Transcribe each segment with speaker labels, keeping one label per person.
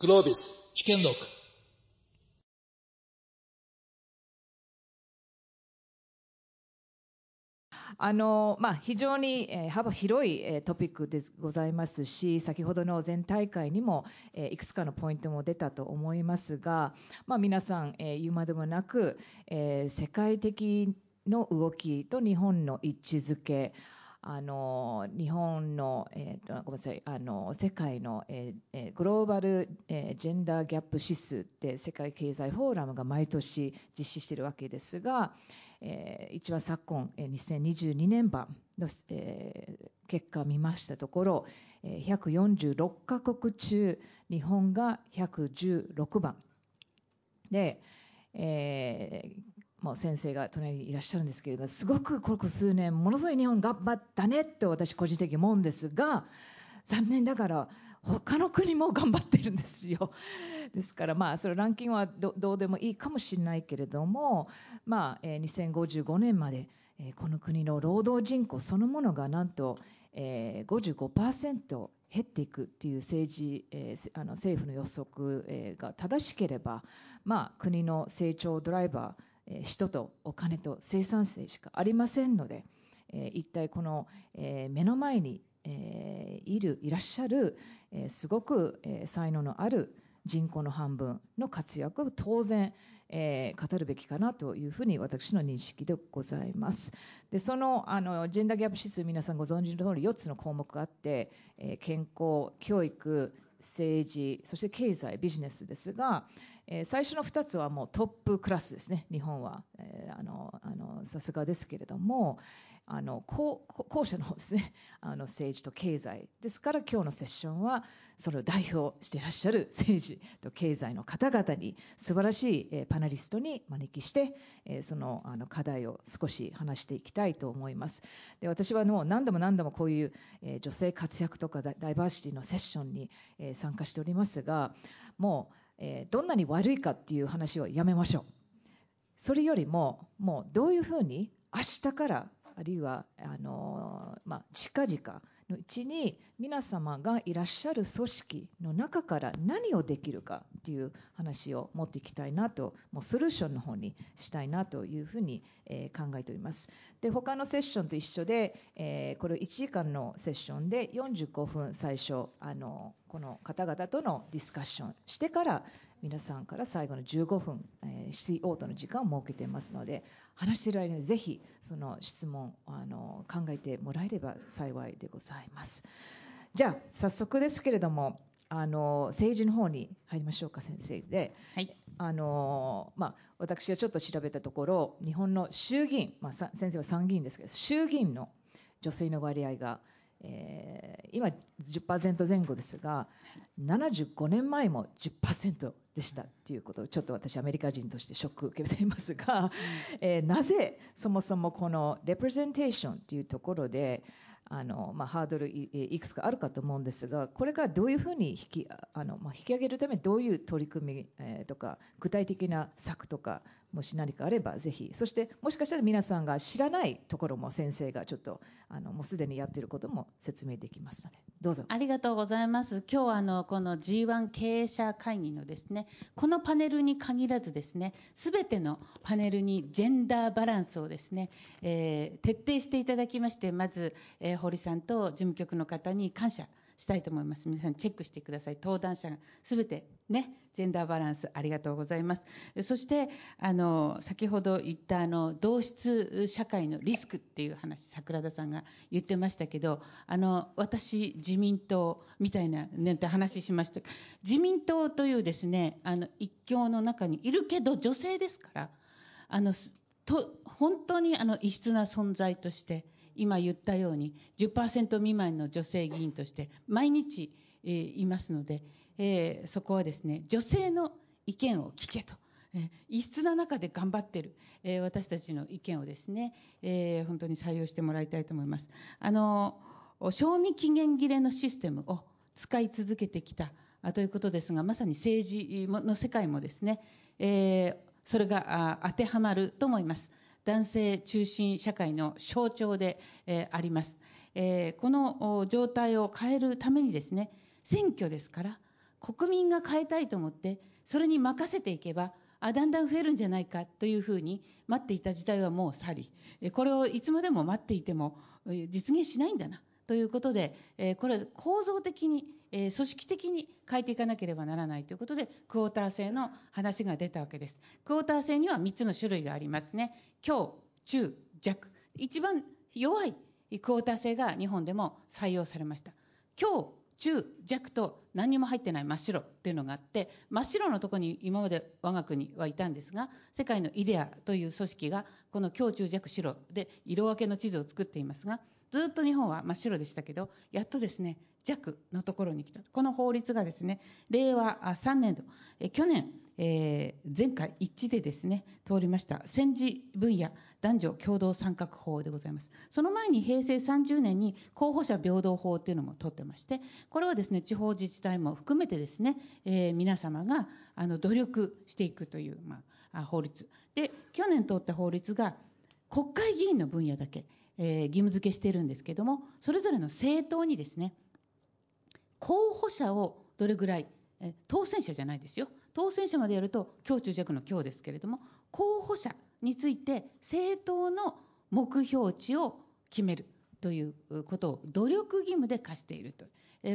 Speaker 1: グロービス
Speaker 2: 知見録
Speaker 3: あのまあ、非常に、えー幅広い、えートピックでございますし、先ほどの前大会にも、えーいくつかのポイントも出たと思いますが、まあ、皆さん、えー言うまでもなく、えー世界的の動きと日本の一致づけ、あの日本の、えーとごめんなさいあの世界の、えーグローバル、えージェンダーギャップ指数って世界経済フォーラムが毎年実施しているわけですが、えー一番昨今、えー2022年版の、えー結果を見ましたところ、えー146カ国中日本が116番で、えーもう先生が隣にいらっしゃるんですけれどすごくここ数年ものすごい日本頑張ったねって私個人的に思うんですが残念ながら他の国も頑張ってるんですよ。ですからまあそれランキングはどうでもいいかもしれないけれども、まあえー2055年まで、えーこの国の労働人口そのものがなんと、えー55%減っていくっていう政治、えーあの政府の予測、えーが正しければ、まあ、国の成長ドライバ、ー人とお金と生産性しかありませんので、え一体この、え目の前に、えいるいらっしゃる、えすごく、え才能のある人口の半分の活躍を当然、えー語るべきかなというふうに私の認識でございます。でそのあのジェンダーギャップ指数皆さんご存知の通り4つの項目があって、えー健康教育政治そして経済ビジネスですが、えー最初の2つはもうトップクラスですね。日本は、えーあのあのさすがですけれどもあの後後者の方ですね。あの政治と経済。ですから今日のセッションはそれを代表していらっしゃる政治と経済の方々に素晴らしいえーパナリストに招きしてえーそのあの課題を少し話していきたいと思います。で私はもう何度も何度もこういうえー女性活躍とかダダイバーシティのセッションにえー参加しておりますがもうえーどんなに悪いかっていう話をやめましょう。それよりももうどういうふうに明日からあるいはあの、まあ、近々のうちに皆様がいらっしゃる組織の中から何をできるかという話を持っていきたいなともうソリューションの方にしたいなというふうに、え考えております。で他のセッションと一緒で、えこれ1時間のセッションで45分最初あのこの方々とのディスカッションしてから皆さんから最後の15分、え疑応答の時間を設けていますので話している間にぜひその質問あの考えてもらえれば幸いでございますじゃあ早速ですけれどもあの政治の方に入りましょうか先生で
Speaker 4: はい。
Speaker 3: あのまあ、私はちょっと調べたところ日本の衆議院、まあ、さ先生は参議院ですけど衆議院の女性の割合が、えー今10%前後ですが75年前も10%でしたということをちょっと私アメリカ人としてショックを受けていますが、えーなぜそもそもこのレプレゼンテーションというところであの、まあ、ハードルいいくつかあるかと思うんですがこれからどういうふうに引きあの、まあ、引き上げるためにどういう取り組み、えーとか具体的な策とかもし何かあればぜひそしてもしかしたら皆さんが知らないところも先生がちょっとあのもうすでにやっていることも説明できますのでどうぞ。
Speaker 4: ありがとうございます。今日はあのこの G1 経営者会議のですね、このパネルに限らずですね、すべてのパネルにジェンダーバランスをですね、えー徹底していただきまして、まず、えー堀さんと事務局の方に感謝したいと思います。皆さんチェックしてください。登壇者がすべてね、ジェンダーバランスありがとうございます。そしてあの先ほど言ったあの同質社会のリスクっていう話、桜田さんが言ってましたけど、あの私自民党みたいなねって話しました。自民党というですね、あの一強の中にいるけど女性ですから、あのと本当にあの異質な存在として。今言ったように10%未満の女性議員として毎日、えいますので、えーそこはですね女性の意見を聞けと、え異質な中で頑張ってる、えー私たちの意見をですね、えー本当に採用してもらいたいと思います。あの賞味期限切れのシステムを使い続けてきたあということですがまさに政治の世界もですね、えーそれがあ当てはまると思います。男性中心社会の象徴で、えあります、えこの状態を変えるためにですね選挙ですから国民が変えたいと思ってそれに任せていけばあだんだん増えるんじゃないかというふうに待っていた時代はもう去りこれをいつまでも待っていても実現しないんだなということでこれは構造的にえ組織的に変えていかなければならないということでクォーター制の話が出たわけです。クォーター制には3つの種類がありますね。強中弱。一番弱いクォーター制が日本でも採用されました。強中弱と何にも入ってない真っ白っていうのがあって真っ白のとこに今まで我が国はいたんですが世界のイデアという組織がこの強中弱白で色分けの地図を作っていますがずっと日本は真っ白でしたけどやっとですね弱のところに来た。この法律がですね令和3年度え去年、えー、前回一致でですね通りました戦時分野男女共同参画法でございます。その前に平成30年に候補者平等法というのも取ってましてこれはですね地方自治体も含めてですね、えー、皆様があの努力していくという、まあ、法律。で去年通った法律が国会議員の分野だけ、えー、義務付けしているんですけどもそれぞれの政党にですね候補者をどれぐらい当選者じゃないですよ。当選者までやると強中弱の強ですけれども候補者について政党の目標値を決めるということを努力義務で課していると。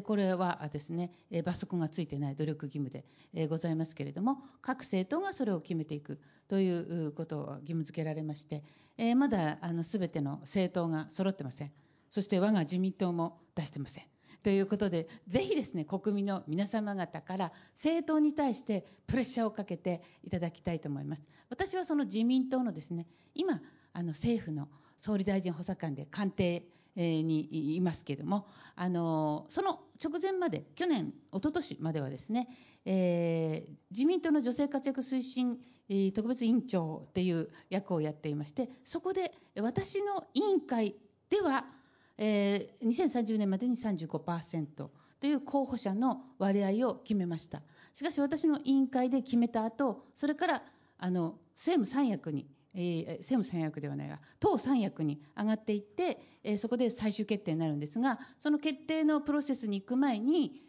Speaker 4: これはですね罰則がついてない努力義務でございますけれども各政党がそれを決めていくということを義務付けられましてまだあの全ての政党が揃ってません。そして我が自民党も出してません。ということで、ぜひですね、国民の皆様方から政党に対してプレッシャーをかけていただきたいと思います。私はその自民党のですね、今、あの政府の総理大臣補佐官で官邸にいますけれども、あのその直前まで、去年、一昨年まではですね、えー、自民党の女性活躍推進特別委員長という役をやっていまして、そこで私の委員会では、えー、2030年までに35%という候補者の割合を決めました。しかし私の委員会で決めた後、それからあの政務三役に、えー、政務三役ではないが、党三役に上がっていって、えー、そこで最終決定になるんですが、その決定のプロセスに行く前に、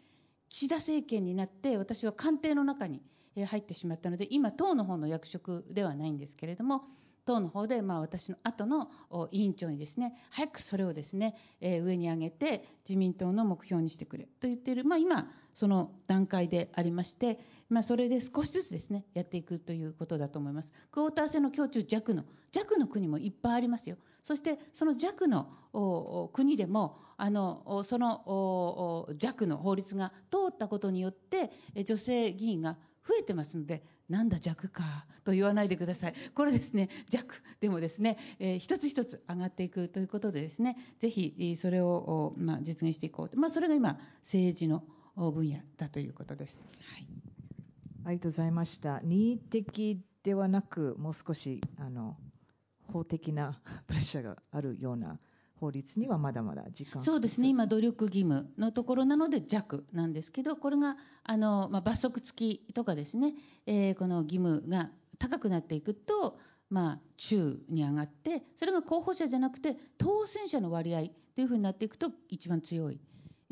Speaker 4: 岸田政権になって、私は官邸の中に入ってしまったので、今、党の方の役職ではないんですけれども、党の方で、まあ、私の後の委員長にですね早くそれをですね、えー、上に上げて自民党の目標にしてくれと言っている、まあ、今その段階でありまして、まあ、それで少しずつですねやっていくということだと思います。クォーター制の強中弱の弱の国もいっぱいありますよ。そしてその弱の国でもあのその弱の法律が通ったことによって女性議員が増えてますので、なんだ弱かと言わないでください。これですね、弱でもですね、えー、一つ一つ上がっていくということでですね、ぜひそれを、まあ、実現していこうと。まあ、それが今、政治の分野だということです。はい。
Speaker 3: ありがとうございました。任意的ではなく、もう少し、あの、法的なプレッシャーがあるような法律にはまだまだ時間
Speaker 4: そうですね、今、努力義務のところなので弱なんですけど、これがあの、まあ、罰則付きとかですね、えー、この義務が高くなっていくと、まあ、中に上がって、それが候補者じゃなくて、当選者の割合というふうになっていくと、一番強い。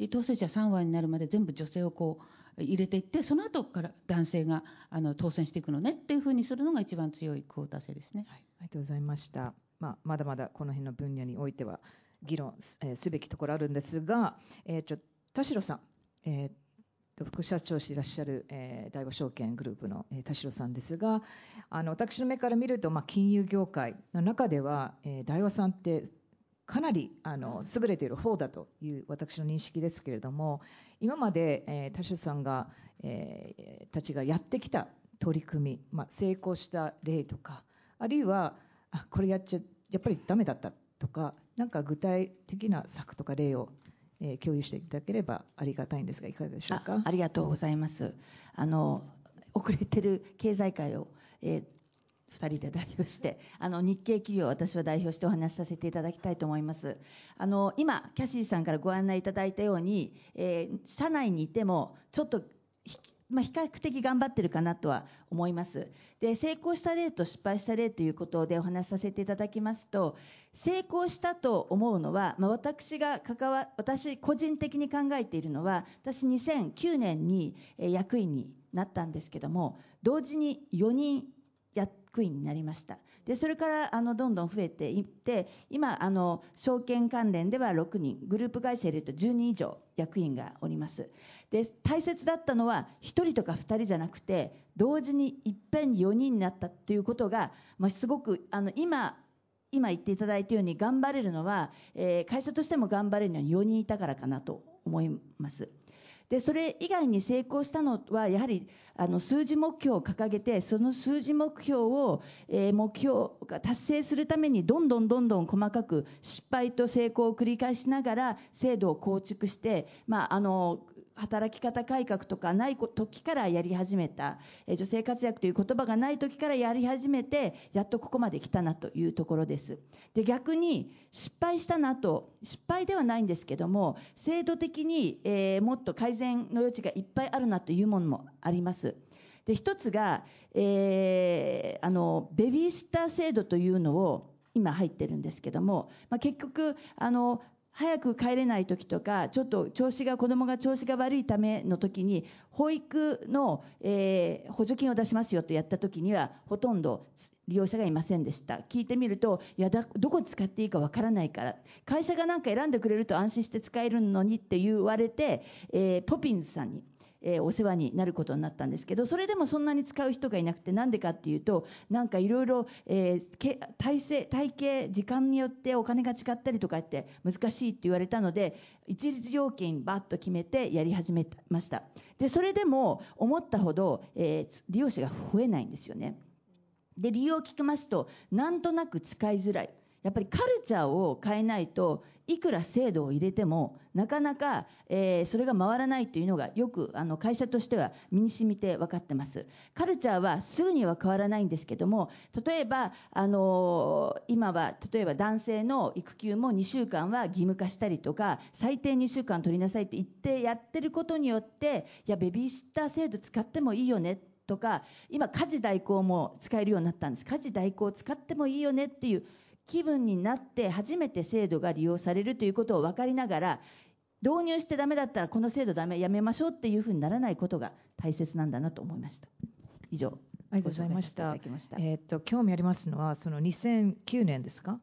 Speaker 4: 当選者3割になるまで全部女性をこう入れていって、その後から男性があの当選していくのねっていうふうにするのが一番強いクオーター制ですね。
Speaker 3: はい、ありがとうございました。まあ、まだまだこの辺の分野においては議論、すべきところあるんですが、えー、ちょ田代さん、えー、副社長していらっしゃる、えー、大和証券グループの、田代さんですがあの私の目から見ると、まあ、金融業界の中では、えー、大和さんってかなりあの優れている方だという私の認識ですけれども今まで、えー、田代さんが、えー、たちがやってきた取り組み、まあ、成功した例とかあるいはあこれやっちゃやっぱりダメだったとかなんか具体的な策とか例を、えー、共有していただければありがたいんですがいかがでしょうか？
Speaker 1: ありがとうございます。あの遅れてる経済界を、えー、2人で代表してあの日系企業私は代表してお話しさせていただきたいと思います。あの今キャシーさんからご案内いただいたように、えー、社内にいてもちょっとまあ、比較的頑張ってるかなとは思います。で成功した例と失敗した例ということでお話しさせていただきますと成功したと思うのは、まあ、私が関わ私個人的に考えているのは私2009年に役員になったんですけども同時に4人役員になりました。でそれからあのどんどん増えていって今あの証券関連では6人グループ会社入れると10人以上役員がおります。で大切だったのは1人とか2人じゃなくて同時にいっぺんに4人になったということが、まあ、すごくあの今今言っていただいたように頑張れるのは、えー、会社としても頑張れるのに4人いたからかなと思います。でそれ以外に成功したのはやはりあの数字目標を掲げてその数字目標を、えー、目標が達成するためにどんどんどんどん細かく失敗と成功を繰り返しながら制度を構築して、まあ、あの働き方改革とかない時からやり始めた女性活躍という言葉がない時からやり始めてやっとここまで来たなというところです。で逆に失敗したなと失敗ではないんですけども制度的に、えー、もっと改善の余地がいっぱいあるなというものもあります。で一つが、えー、あのベビーシッター制度というのを今入ってるんですけども、まあ、結局あの早く帰れない時とかちょっと調子が子供が調子が悪いための時に保育の、えー、補助金を出しますよとやった時にはほとんど利用者がいませんでした。聞いてみるといやだどこ使っていいかわからないから会社がなんか選んでくれると安心して使えるのにって言われて、えー、ポピンズさんにえー、お世話になることになったんですけどそれでもそんなに使う人がいなくてなんでかっていうとなんかいろいろ体制体系時間によってお金が違ったりとかって難しいって言われたので一律料金バッと決めてやり始めました。でそれでも思ったほど、えー、利用者が増えないんですよね。で理由を聞きますとなんとなく使いづらい。やっぱりカルチャーを変えないといくら制度を入れてもなかなか、えー、それが回らないというのがよくあの会社としては身に染みて分かってます。カルチャーはすぐには変わらないんですけども例えば、あのー、今は例えば男性の育休も2週間は義務化したりとか最低2週間取りなさいって言ってやってることによっていやベビーシッター制度使ってもいいよねとか今家事代行も使えるようになったんです。家事代行使ってもいいよねっていう気分になって初めて制度が利用されるということを分かりながら導入してダメだったらこの制度ダメやめましょうっていうふうにならないことが大切なんだなと思いました。以上
Speaker 3: ありがとうございました。えー、っと興味ありますのはその2009年ですか？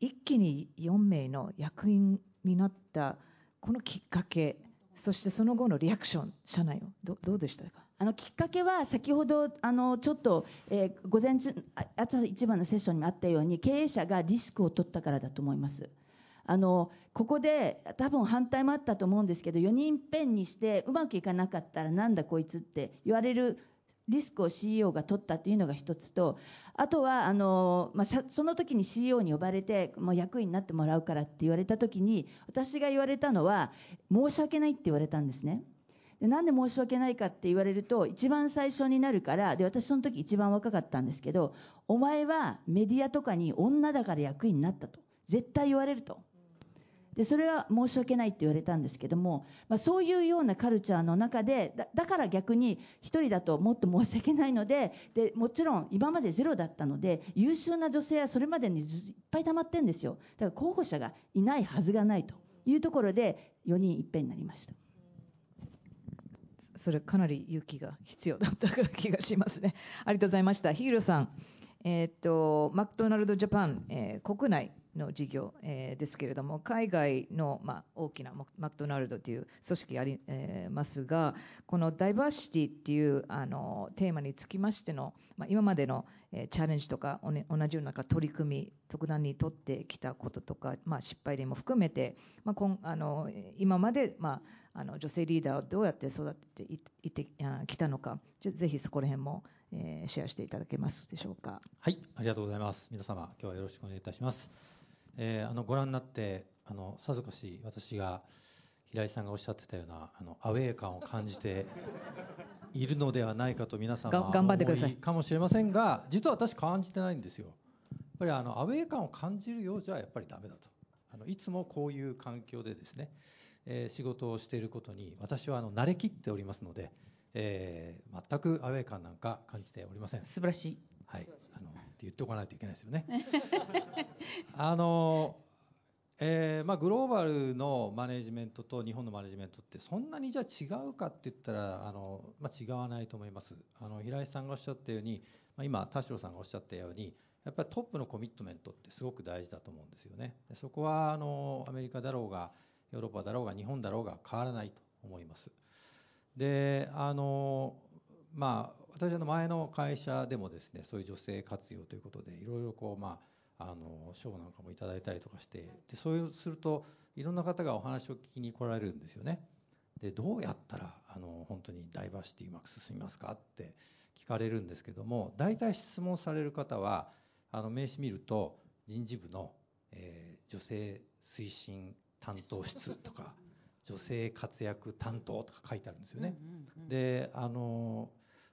Speaker 3: 一気に4名の役員になったこのきっかけそしてその後のリアクション社内をどどうでしたか？
Speaker 1: きっかけは先ほどあのちょっと、え、午前中朝一番のセッションにあったように経営者がリスクを取ったからだと思います。あのここで多分反対もあったと思うんですけど4人ペンにしてうまくいかなかったらなんだこいつって言われるリスクを CEO が取ったというのが一つとあとはあの、まあ、その時に CEO に呼ばれて、まあ、役員になってもらうからって言われた時に私が言われたのは申し訳ないって言われたんですね。でなんで申し訳ないかって言われると一番最初になるからで私その時一番若かったんですけどお前はメディアとかに女だから役員になったと。絶対言われると。でそれは申し訳ないって言われたんですけども、まあ、そういうようなカルチャーの中でだから逆に1人だともっと申し訳ないのででもちろん今までゼロだったので優秀な女性はそれまでにいっぱい溜まってるんですよ。だから候補者がいないはずがないというところで4人いっぺんになりました。
Speaker 3: それかなり勇気が必要だった気がしますね。ありがとうございました。ヒーローさん、えー、っとマクドナルドジャパン、えー、国内の事業、えー、ですけれども海外の、まあ、大きなマクドナルドという組織あり、えー、ますがこのダイバーシティっていうあのテーマにつきましての、まあ、今までの、えー、チャレンジとか同じような取り組み特段に取ってきたこととか、まあ、失敗例も含めて、まあ、こんあの今まで、まあ、あの女性リーダーをどうやって育てていってきたのかぜひそこら辺も、えー、シェアしていただけますでしょうか。
Speaker 2: はいありがとうございます。皆様今日はよろしくお願いいたします。えー、あのご覧になってあのさぞかし私が平井さんがおっしゃってたようなあのアウェー感を感じて いるのではないかと皆さんは思いかもしれませんが実は私感じてないんですよ。やっぱりあのアウェー感を感じるようじゃやっぱりダメだとあのいつもこういう環境でですね、えー、仕事をしていることに私はあの慣れきっておりますのでえー全くアウェー感なんか感じておりません。
Speaker 4: 素晴らしい。
Speaker 2: はい、あのって言っておかないといけないですよね。あの、えーまあ、グローバルのマネジメントと日本のマネジメントってそんなにじゃあ違うかって言ったらあの、まあ、違わないと思います。あの平井さんがおっしゃったように、まあ、今田代さんがおっしゃったようにやっぱりトップのコミットメントってすごく大事だと思うんですよね。そこはあのアメリカだろうがヨーロッパだろうが日本だろうが変わらないと思います。であのまあ、私の前の会社でもですねそういう女性活用ということでいろいろこう、まあ、あの賞なんかもいただいたりとかしてでそういうするといろんな方がお話を聞きに来られるんですよね。でどうやったらあの本当にダイバーシティうまく進みますかって聞かれるんですけども大体質問される方はあの名刺見ると人事部の、えー女性推進担当室とか女性活躍担当とか書いてあるんですよね。
Speaker 4: うんうんうん。
Speaker 2: であの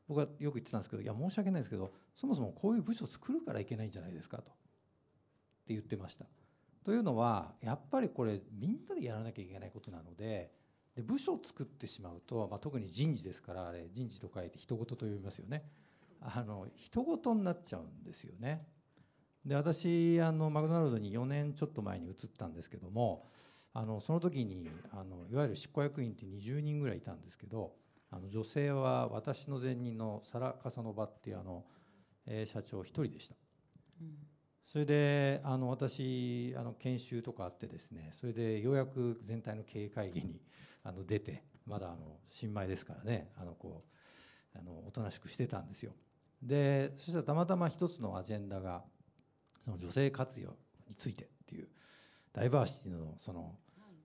Speaker 2: 僕はよく言ってたんですけどいや申し訳ないですけどそもそもこういう部署を作るからいけないんじゃないですかとって言ってました。というのはやっぱりこれみんなでやらなきゃいけないことなのでで部署を作ってしまうと、まあ、特に人事ですからあれ人事と書いて人事と呼びますよね。あの人事になっちゃうんですよね。で私あのマクドナルドに4年ちょっと前に移ったんですけどもあのその時にあのいわゆる執行役員って20人ぐらいいたんですけどあの女性は私の前任のサラ・カサノバっていうあの、えー社長一人でした。
Speaker 4: うん。
Speaker 2: それであの私あの研修とかあってですねそれでようやく全体の経営会議にあの出てまだあの新米ですからねあのこうあのおとなしくしてたんですよ。でそしたらたまたま一つのアジェンダがその女性活用についてっていうダイバーシティのその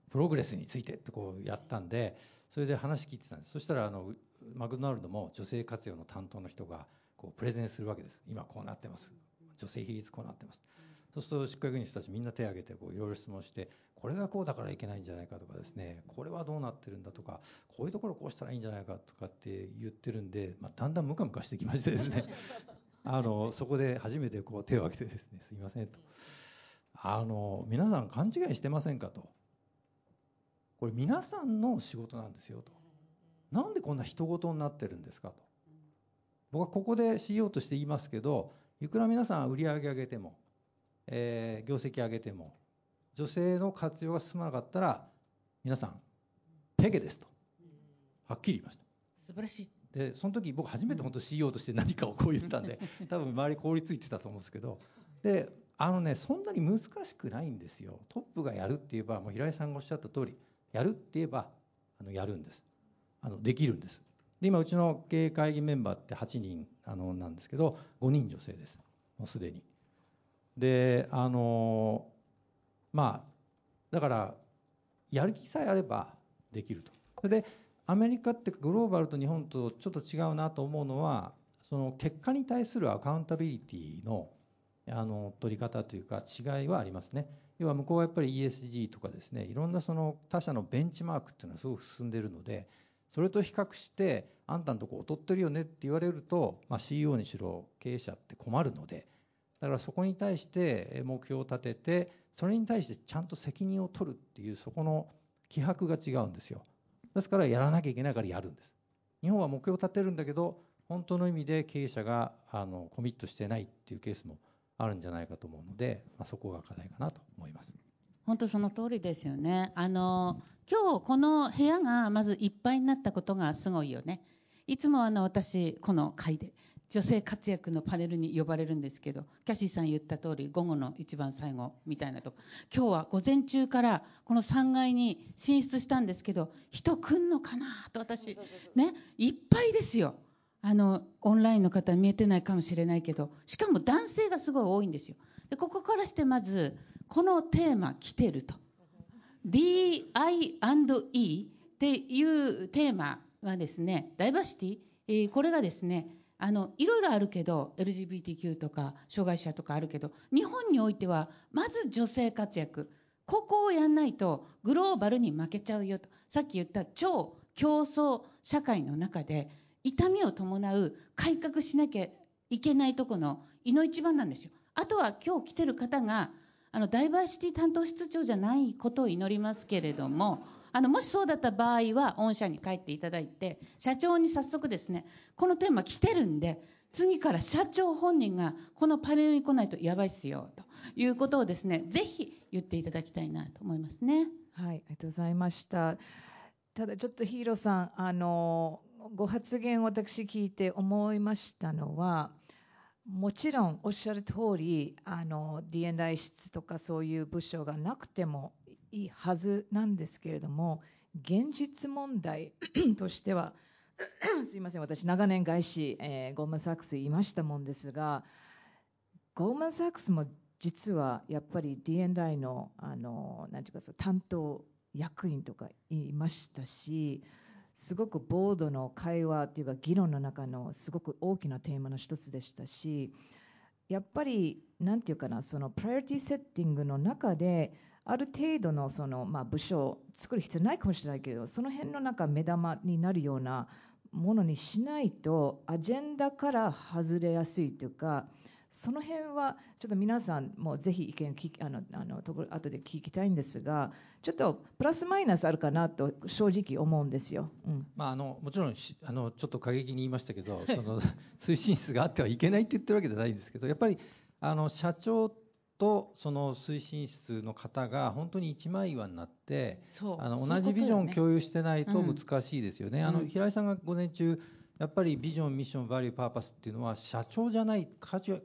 Speaker 2: プログレスについてってこうやったんでそれで話聞いてたんです。そしたらあのマクドナルドも女性活用の担当の人がこうプレゼンするわけです。今こうなってます。女性比率こうなってます。そうすると執行役員の人たちみんな手を挙げてこういろいろ質問してこれがこうだからいけないんじゃないかとかですねこれはどうなってるんだとかこういうところこうしたらいいんじゃないかとかって言ってるんで、まあ、だんだんムカムカしてきましてですね。あのそこで初めてこう手を挙げてですねすいませんと。あの皆さん勘違いしてませんかと。これ皆さんの仕事なんですよと。なんでこんな人事になってるんですかと。僕はここで CEO として言いますけどいくら皆さん売り上げ上げても、えー業績上げても女性の活用が進まなかったら皆さんペケですと。はっきり言いました。
Speaker 4: 素晴らしい。
Speaker 2: でその時僕初めて本当 CEO として何かをこう言ったんで多分周り凍りついてたと思うんですけど。であのねそんなに難しくないんですよ。トップがやるって言えばもう平井さんがおっしゃった通りやるって言えばあのやるんです。あのできるんです。で今うちの経営会議メンバーって8人あのなんですけど5人女性です。もうすでに。であのまあだからやる気さえあればできると。それでアメリカってグローバルと日本とちょっと違うなと思うのはその結果に対するアカウンタビリティのあの取り方というか違いはありますね。要は向こうはやっぱり ESG とかですねいろんなその他社のベンチマークっていうのはすごく進んでいるのでそれと比較してあんたのとこ劣ってるよねって言われると、まあ、CEO にしろ経営者って困るのでだからそこに対して目標を立ててそれに対してちゃんと責任を取るっていうそこの気迫が違うんですよ。ですからやらなきゃいけないからやるんです。日本は目標を立てるんだけど本当の意味で経営者があのコミットしてないっていうケースもあるんじゃないかと思うので、まあ、そこが課題かなと思います。
Speaker 4: 本当その通りですよね。あの今日この部屋がまずいっぱいになったことがすごいよね。いつもあの私この会で女性活躍のパネルに呼ばれるんですけど、キャシーさん言った通り午後の一番最後みたいなとこ。今日は午前中からこの3階に進出したんですけど、人来んのかなと私ねいっぱいですよ。あのオンラインの方見えてないかもしれないけど、しかも男性がすごい多いんですよ。でここからしてまずこのテーマ来てると DI&E っていうテーマがですねダイバーシティ、えーこれがですねあのいろいろあるけど LGBTQ とか障害者とかあるけど日本においてはまず女性活躍ここをやんないとグローバルに負けちゃうよとさっき言った超競争社会の中で痛みを伴う改革しなきゃいけないとこのいの一番なんですよ。あとは今日来てる方があのダイバーシティ担当室長じゃないことを祈りますけれどもあのもしそうだった場合は御社に帰っていただいて社長に早速ですねこのテーマ来てるんで次から社長本人がこのパネルに来ないとやばいっすよということをですねぜひ言っていただきたいなと思いますね。
Speaker 3: はい、ありがとうございました。ただちょっとヒーローさん、あのご発言を私聞いて思いましたのは、もちろんおっしゃる通り、あの D&I 室とかそういう部署がなくてもいいはずなんですけれども、現実問題 としては、すいません、私、長年外資、えーゴーマン・サックスいましたもんですが、ゴーマン・サックスも実はやっぱり D&I のあのなんていうか担当役員とかいましたしすごくボードの会話っていうか議論の中のすごく大きなテーマの一つでしたしやっぱりなんていうかなそのプライオリティセッティングの中である程度のその、まあ、部署を作る必要ないかもしれないけどその辺の中目玉になるようなものにしないとアジェンダから外れやすいというかその辺はちょっと皆さんもぜひ意見を聞きあのあのところ後で聞きたいんですがちょっとプラスマイナスあるかなと正直思うんですよ。うん
Speaker 2: まあ、あのもちろんしあのちょっと過激に言いましたけど その推進室があってはいけないって言ってるわけじゃないんですけどやっぱりあの社長とその推進室の方が本当に一枚岩になってあの同じビジョンを共有してないと
Speaker 4: うん
Speaker 2: 難しいですよね。あの
Speaker 4: うん
Speaker 2: 平井さんが午前中やっぱりビジョン、ミッション、バリュー、パーパスっていうのは社長じゃない、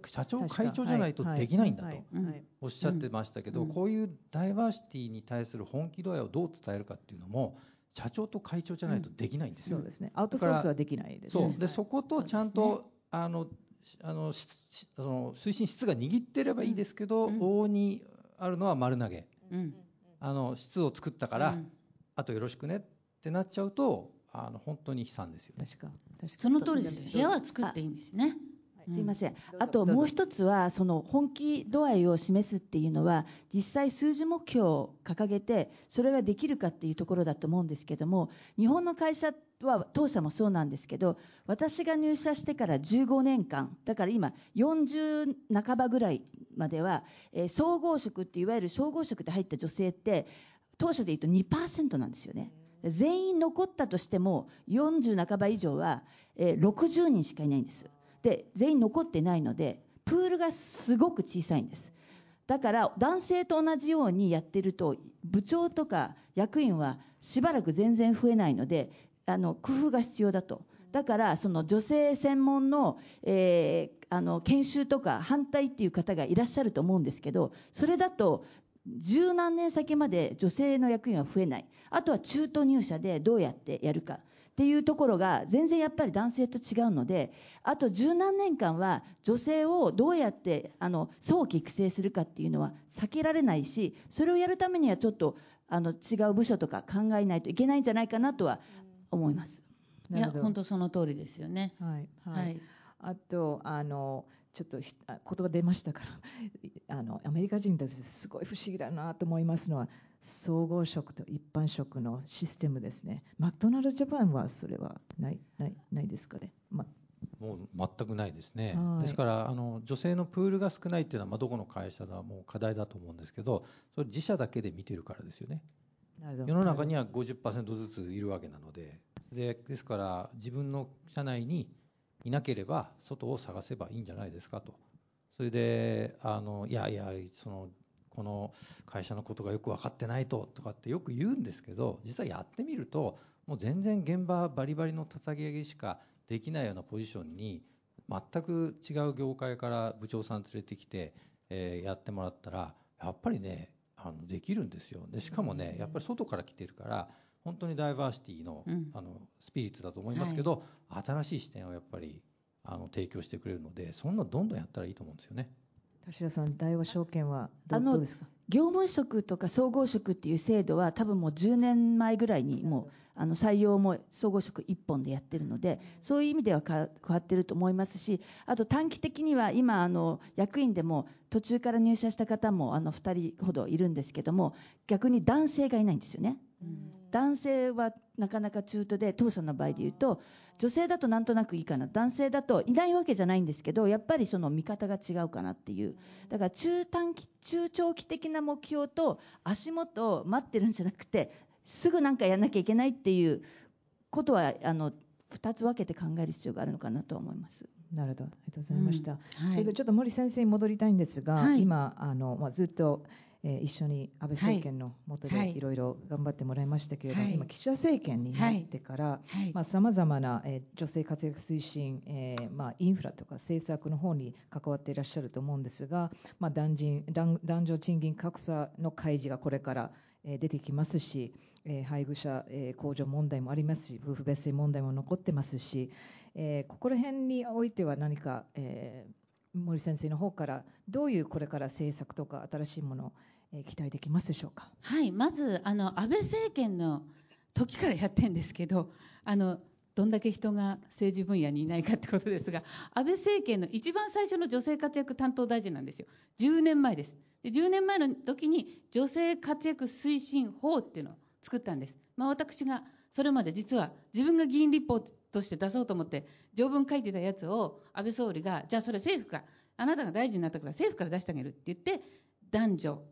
Speaker 2: 社長会長じゃないとできないんだとおっしゃってましたけど、
Speaker 4: うん。
Speaker 2: こういうダイバーシティに対する本気度合いをどう伝えるかっていうのも社長と会長じゃないとできないんですよ。
Speaker 3: そうですね。アウトソースはできないですね。
Speaker 2: そうでそことちゃんと、あのしあのししその推進室が握ってればいいですけど、
Speaker 4: うん。
Speaker 2: 往々にあるのは丸投げ。
Speaker 4: うん。
Speaker 2: あの室を作ったから、
Speaker 4: うん。
Speaker 2: あとよろしくねってなっちゃうとあの本当に悲惨ですよね。
Speaker 3: 確か確か
Speaker 4: その通りです部屋は作っていいんですね。
Speaker 1: すいませんあともう一つはその本気度合いを示すっていうのは実際数字目標を掲げてそれができるかっていうところだと思うんですけども日本の会社は当社もそうなんですけど私が入社してから15年間だから今40半ばぐらいまでは、えー総合職っていわゆる総合職で入った女性って当初でいうと2%なんですよね。全員残ったとしても40半ば以上は、えー60人しかいないんです。で全員残ってないのでプールがすごく小さいんです。だから男性と同じようにやってると部長とか役員はしばらく全然増えないのであの工夫が必要だと。だからその女性専門の,、えーあの研修とか反対っていう方がいらっしゃると思うんですけどそれだと十何年先まで女性の役員は増えないあとは中途入社でどうやってやるかっていうところが全然やっぱり男性と違うのであと十何年間は女性をどうやってあの早期育成するかっていうのは避けられないしそれをやるためにはちょっとあの違う部署とか考えないといけないんじゃないかなとは思います。
Speaker 4: いや
Speaker 3: なるほど
Speaker 4: 本当その通りですよね。
Speaker 3: はいはい、
Speaker 4: はい。
Speaker 3: あとあのちょっと言葉出ましたから。あのアメリカ人たちすごい不思議だなと思いますのは総合職と一般職のシステムですね。マクドナルドジャパンはそれはないないないですかね、ま
Speaker 2: もう全くないですね。
Speaker 3: は。い。
Speaker 2: ですからあの女性のプールが少ないっていうのは、まあ、どこの会社だもう課題だと思うんですけど、それ自社だけで見てるからですよね。
Speaker 3: なるほど。
Speaker 2: 世の中には50%ずついるわけなので、でですから自分の社内にいなければ外を探せばいいんじゃないですかと。それであのいやいやそのこの会社のことがよく分かってないととかってよく言うんですけど実はやってみるともう全然現場バリバリの叩き上げしかできないようなポジションに全く違う業界から部長さん連れてきて、えーやってもらったらやっぱりねあのできるんですよでしかもねやっぱり外から来てるから本当にダイバーシティの,、
Speaker 4: うん
Speaker 2: あのスピリッツだと思いますけど、新しい視点をやっぱりあの提供してくれるのでそんなどんどんやったらいいと思うんですよね。
Speaker 3: 田代さん大和証券はど
Speaker 1: あの
Speaker 3: どうですか？
Speaker 1: 業務職とか総合職っていう制度は多分もう10年前ぐらいにもうあの採用も総合職1本でやってるのでそういう意味ではか変わってると思いますしあと短期的には今あの役員でも途中から入社した方もあの2人ほどいるんですけども逆に男性がいないんですよね。男性はなかなか中途で当社の場合で言うと女性だとなんとなくいいかな。男性だといないわけじゃないんですけどやっぱりその見方が違うかなっていう。だから中短期中長期的な目標と足元を待ってるんじゃなくてすぐなんかやんなきゃいけないっていうことはあの2つ分けて考える必要があるのかなと思います。
Speaker 3: なるほど、ありがとうございました。
Speaker 4: うん。
Speaker 3: それでちょっと森先生に戻りたいんですが、
Speaker 4: はい。
Speaker 3: 今あの、まあ、ずっと、えー一緒に安倍政権の下
Speaker 4: はい。
Speaker 3: でい。ろいろ頑張ってもらいましたけれども、
Speaker 4: はい。
Speaker 3: 今、岸田政権になってから、
Speaker 4: はい。
Speaker 3: さまざ、まな、えー女性活躍推進、えーまあ、インフラとか政策の方に関わっていらっしゃると思うんですが、まあ、男人男男女賃金格差の開示がこれから、えー出てきますし、えー配偶者、えー控除問題もありますし夫婦別姓問題も残ってますし、えーここら辺においては何か、えー森先生の方からどういうこれから政策とか新しいものを、え期待できますでしょうか？
Speaker 4: はい、まずあの安倍政権の時からやってるんですけどあのどんだけ人が政治分野にいないかってことですが安倍政権の一番最初の女性活躍担当大臣なんですよ。10年前です。で10年前の時に女性活躍推進法っていうのを作ったんです、まあ、私がそれまで実は自分が議員立法として出そうと思って条文書いてたやつを安倍総理がじゃあそれ政府かあなたが大臣になったから政府から出してあげるって言って男女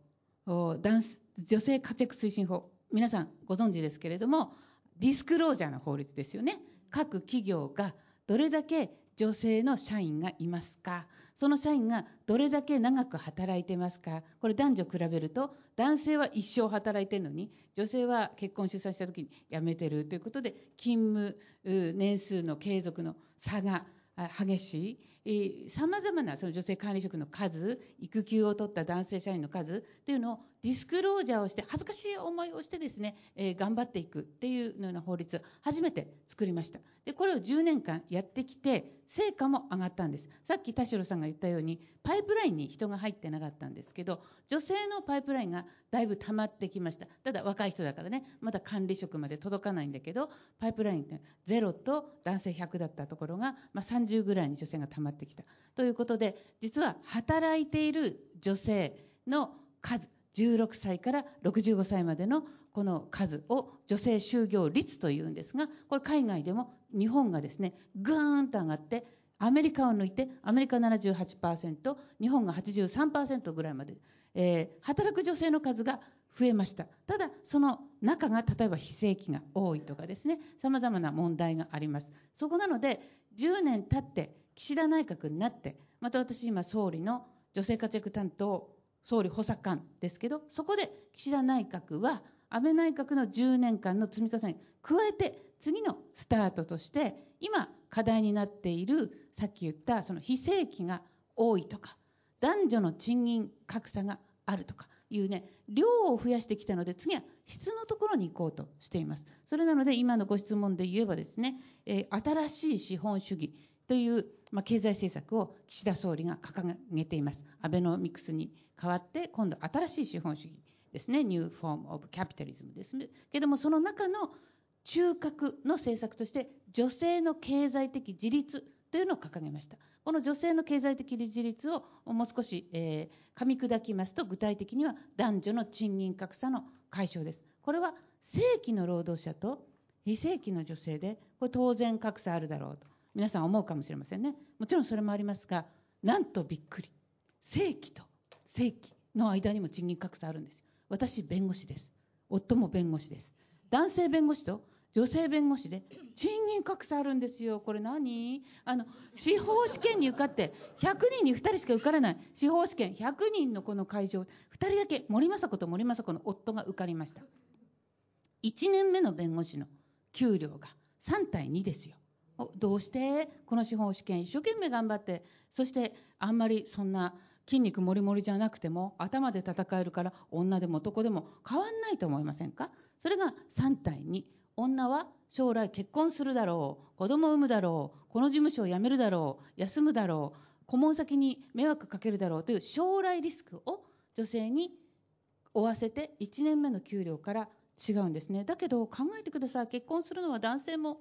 Speaker 4: 男女性活躍推進法。皆さんご存知ですけれどもディスクロージャーの法律ですよね。各企業がどれだけ女性の社員がいますか？その社員がどれだけ長く働いてますか？これ男女比べると男性は一生働いてるのに女性は結婚出産した時に辞めてる。ということで勤務年数の継続の差が激しい。さまざまなその女性管理職の数育休を取った男性社員の数っていうのをディスクロージャーをして恥ずかしい思いをしてですね、えー頑張っていくっていうような法律初めて作りました。でこれを10年間やってきて成果も上がったんです。さっき田代さんが言ったようにパイプラインに人が入ってなかったんですけど女性のパイプラインがだいぶ溜まってきました。ただ若い人だからねまだ管理職まで届かないんだけどパイプラインって0と男性100だったところが、まあ、30ぐらいに女性が溜まってきた。ということで実は働いている女性の数16歳から65歳までのこの数を女性就業率というんですがこれ海外でも日本がですねぐーんと上がってアメリカを抜いてアメリカ78%日本が83%ぐらいまで、えー働く女性の数が増えました。ただその中が例えば非正規が多いとかですねさまざまな問題があります。そこなので10年経って岸田内閣になってまた私今総理の女性活躍担当総理補佐官ですけどそこで岸田内閣は安倍内閣の10年間の積み重ねに加えて次のスタートとして今課題になっているさっき言ったその非正規が多いとか男女の賃金格差があるとかいうね量を増やしてきたので次は質のところに行こうとしています。それなので今のご質問で言えばですね、えー新しい資本主義という、まあ、経済政策を岸田総理が掲げています。アベノミクスに代わって今度新しい資本主義ですね。ニューフォーム・オブ・キャピタリズムですけどもその中の中核の政策として女性の経済的自立というのを掲げました。この女性の経済的自立をもう少し、えー噛み砕きますと具体的には男女の賃金格差の解消です。これは正規の労働者と非正規の女性でこれ当然格差あるだろうと。皆さん思うかもしれませんね。もちろんそれもありますがなんとびっくり。正規と正規の間にも賃金格差あるんですよ。私弁護士です。夫も弁護士です。男性弁護士と女性弁護士で賃金格差あるんですよ。これ何？あの司法試験に受かって100人に2人しか受からない。司法試験100人のこの会場2人だけ森雅子と森雅子の夫が受かりました。1年目の弁護士の給料が3対2ですよ。どうして？この司法試験一生懸命頑張ってそしてあんまりそんな筋肉もりもりじゃなくても頭で戦えるから女でも男でも変わんないと思いませんか？それが3対2女は将来結婚するだろう子供を産むだろうこの事務所を辞めるだろう休むだろう顧問先に迷惑かけるだろうという将来リスクを女性に負わせて1年目の給料から違うんですね。だけど考えてください。結婚するのは男性も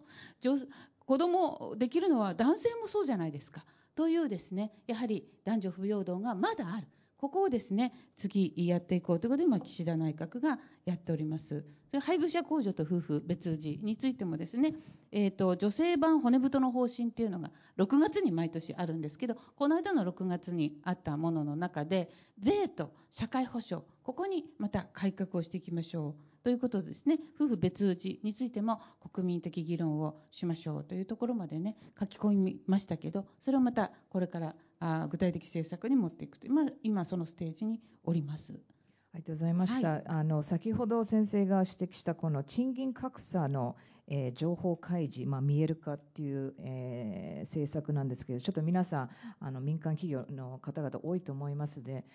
Speaker 4: 子供できるのは男性もそうじゃないですか。というですねやはり男女不平等がまだある。ここをですね次やっていこうということで今岸田内閣がやっております。それ配偶者控除と夫婦別氏についてもですね、えー、と女性版骨太の方針っていうのが6月に毎年あるんですけどこの間の6月にあったものの中で税と社会保障ここにまた改革をしていきましょう。ということですね。夫婦別氏についても国民的議論をしましょうというところまでね書き込みましたけどそれをまたこれからあ具体的政策に持っていくと今今そのステージにおります。
Speaker 3: ありがとうございました、
Speaker 4: は
Speaker 3: あの先ほど先生が指摘したこの賃金格差の、えー情報開示、まあ、見える化っていう、えー政策なんですけどちょっと皆さんあの民間企業の方々多いと思いますので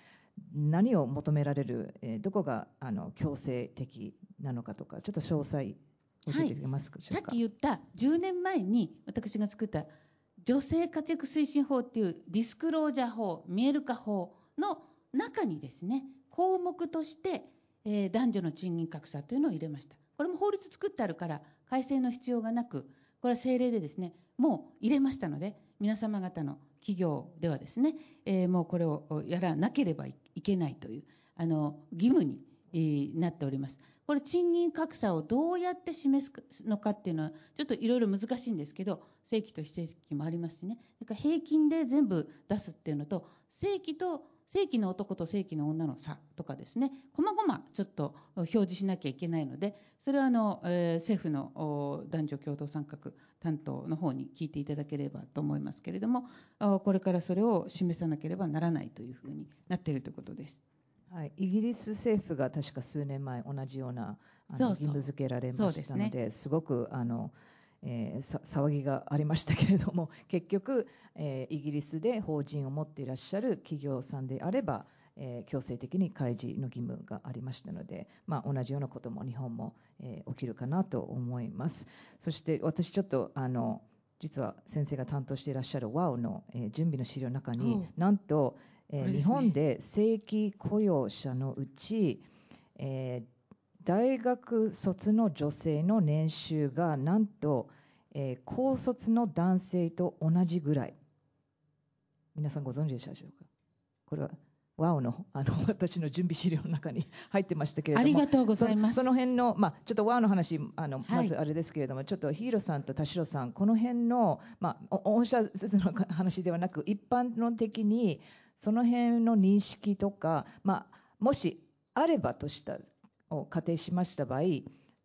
Speaker 3: 何を求められる、えーどこがあの強制的なのかとかちょっと詳細教えていただけますでしょ
Speaker 4: さっ、き言った10年前に私が作った女性活躍推進法っていうディスクロージャー法見える化法の中にですね項目として、えー男女の賃金格差というのを入れました。これも法律作ってあるから改正の必要がなくこれは政令でですねもう入れましたので皆様方の企業ではですね、えーもうこれをやらなければいいけないというあの義務に、なっております。これ賃金格差をどうやって示すのかっていうのはちょっといろいろ難しいんですけど正規と非正規もありますしね。だから平均で全部出すっていうのと正規と正規の男と正規の女の差とかですね細々ちょっと表示しなきゃいけないのでそれはあの、えー政府のお男女共同参画担当の方に聞いていただければと思いますけれどもあこれからそれを示さなければならないというふうになっているということです。
Speaker 3: はい、イギリス政府が確か数年前同じようなあの義務付けられま
Speaker 4: そうですね。
Speaker 3: したのですごくあの、えーさ騒ぎがありましたけれども 結局、えーイギリスで法人を持っていらっしゃる企業さんであれば、えー強制的に開示の義務がありましたので、まあ、同じようなことも日本も、えー起きるかなと思います。そして私ちょっとあの実は先生が担当していらっしゃる WOW の、えー準備の資料の中に
Speaker 4: おう
Speaker 3: なんと、えー日本で正規雇用者のうち、えー大学卒の女性の年収がなんと、えー高卒の男性と同じぐらい。皆さんご存知でしたでしょうか？これは WOW のあの 私の準備資料の中に入ってましたけれども。
Speaker 4: ありがとうございます。
Speaker 3: その辺の、まあ、ちょっと WOW の話あの、
Speaker 4: はい。
Speaker 3: まずあれですけれども、ちょっとヒーローさんと田代さん、この辺の、まあ、お御社ずつの話ではなく、一般論的にその辺の認識とか、まあ、もしあればとしたを仮定しました場合、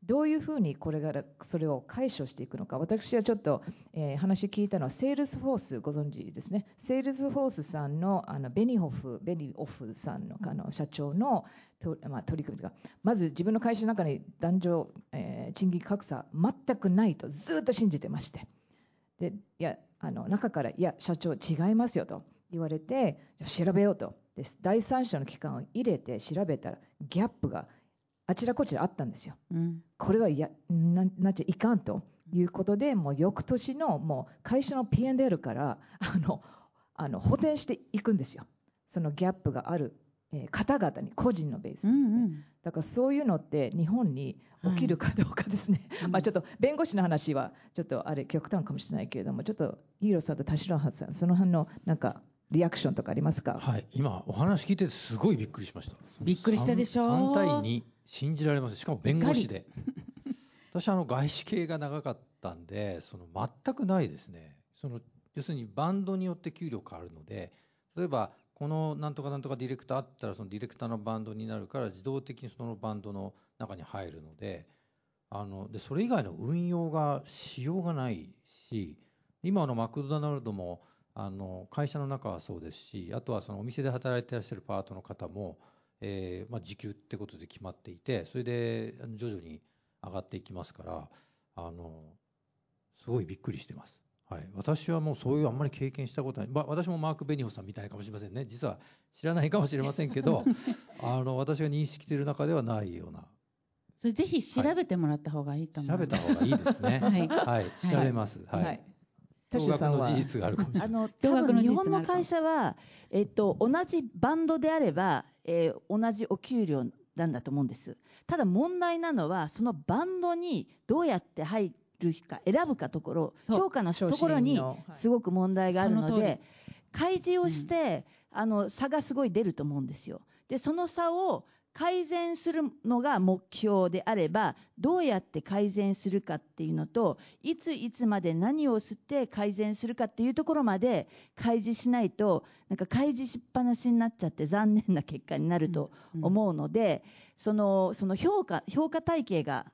Speaker 3: どういうふうにこれからそれを解消していくのか、私はちょっと、えー話聞いたのは、セールスフォース、ご存知ですね、セールスフォースさんのあのベニホフ、ベニオフさんのあの社長のと、まあ、取り組みが、まず自分の会社の中に男女、えー賃金格差、全くないとずっと信じてまして、でいやあの中から、いや、社長、違いますよと。言われて、調べようと。で、第三者の機関を入れて調べたら、ギャップがあちらこちらあったんですよ。
Speaker 4: うん。
Speaker 3: これはいやななっちゃいかんということで、もう翌年のもう会社の P&L からあのあの補填していくんですよ、そのギャップがある、えー方々に、個人のベースですね、
Speaker 4: んうん。
Speaker 3: だからそういうのって日本に起きるかどうかですね、
Speaker 4: うん。
Speaker 3: まあちょっと弁護士の話はちょっとあれ極端かもしれないけれども、ちょっとヒーローさんと田代さん、その辺のなんかリアクションとかありますか？
Speaker 2: はい、今お話聞いててすごいびっくりしました。
Speaker 4: びっくりしたでしょう。
Speaker 2: 3対2信じられます。しかも弁護士で。私あの外資系が長かったんで、その全くないですね。その要するにバンドによって給料変わるので、例えばこのなんとかなんとかディレクターあったらそのディレクターのバンドになるから自動的にそのバンドの中に入るので、あのでそれ以外の運用がしようがないし、今のマクドナルドもあの会社の中はそうですし、あとはそのお店で働いていらっしゃるパートの方も、えーまあ、時給ってことで決まっていて、それであの徐々に上がっていきますから、あのすごいびっくりしてます。はい、私はもうそういうあんまり経験したことない、まあ、私もマーク・ベニホさんみたいかもしれませんね、実は知らないかもしれませんけど、あの私が認識している中ではないような、
Speaker 4: それぜひ調べてもらった方がいいと思う。
Speaker 2: 調べた方がいいですね。
Speaker 4: はい
Speaker 2: はい、調べます。はい。
Speaker 3: はい
Speaker 2: 驚
Speaker 3: 田代さんは
Speaker 2: 愕の事実があるかもしれない。
Speaker 1: あの
Speaker 4: 同
Speaker 1: 多分日本の会社は、えっと、同じバンドであれば、えー同じお給料なんだと思うんです。ただ問題なのは、そのバンドにどうやって入るか選ぶかところ、評価のところにすごく問題があるの
Speaker 4: その通り
Speaker 1: で、開示をして、あの差がすごい出ると思うんですよ。で、その差を改善するのが目標であればどうやって改善するかっていうのといついつまで何をして改善するかっていうところまで開示しないとなんか開示しっぱなしになっちゃって残念な結果になると思うので、そのその評価評価体系が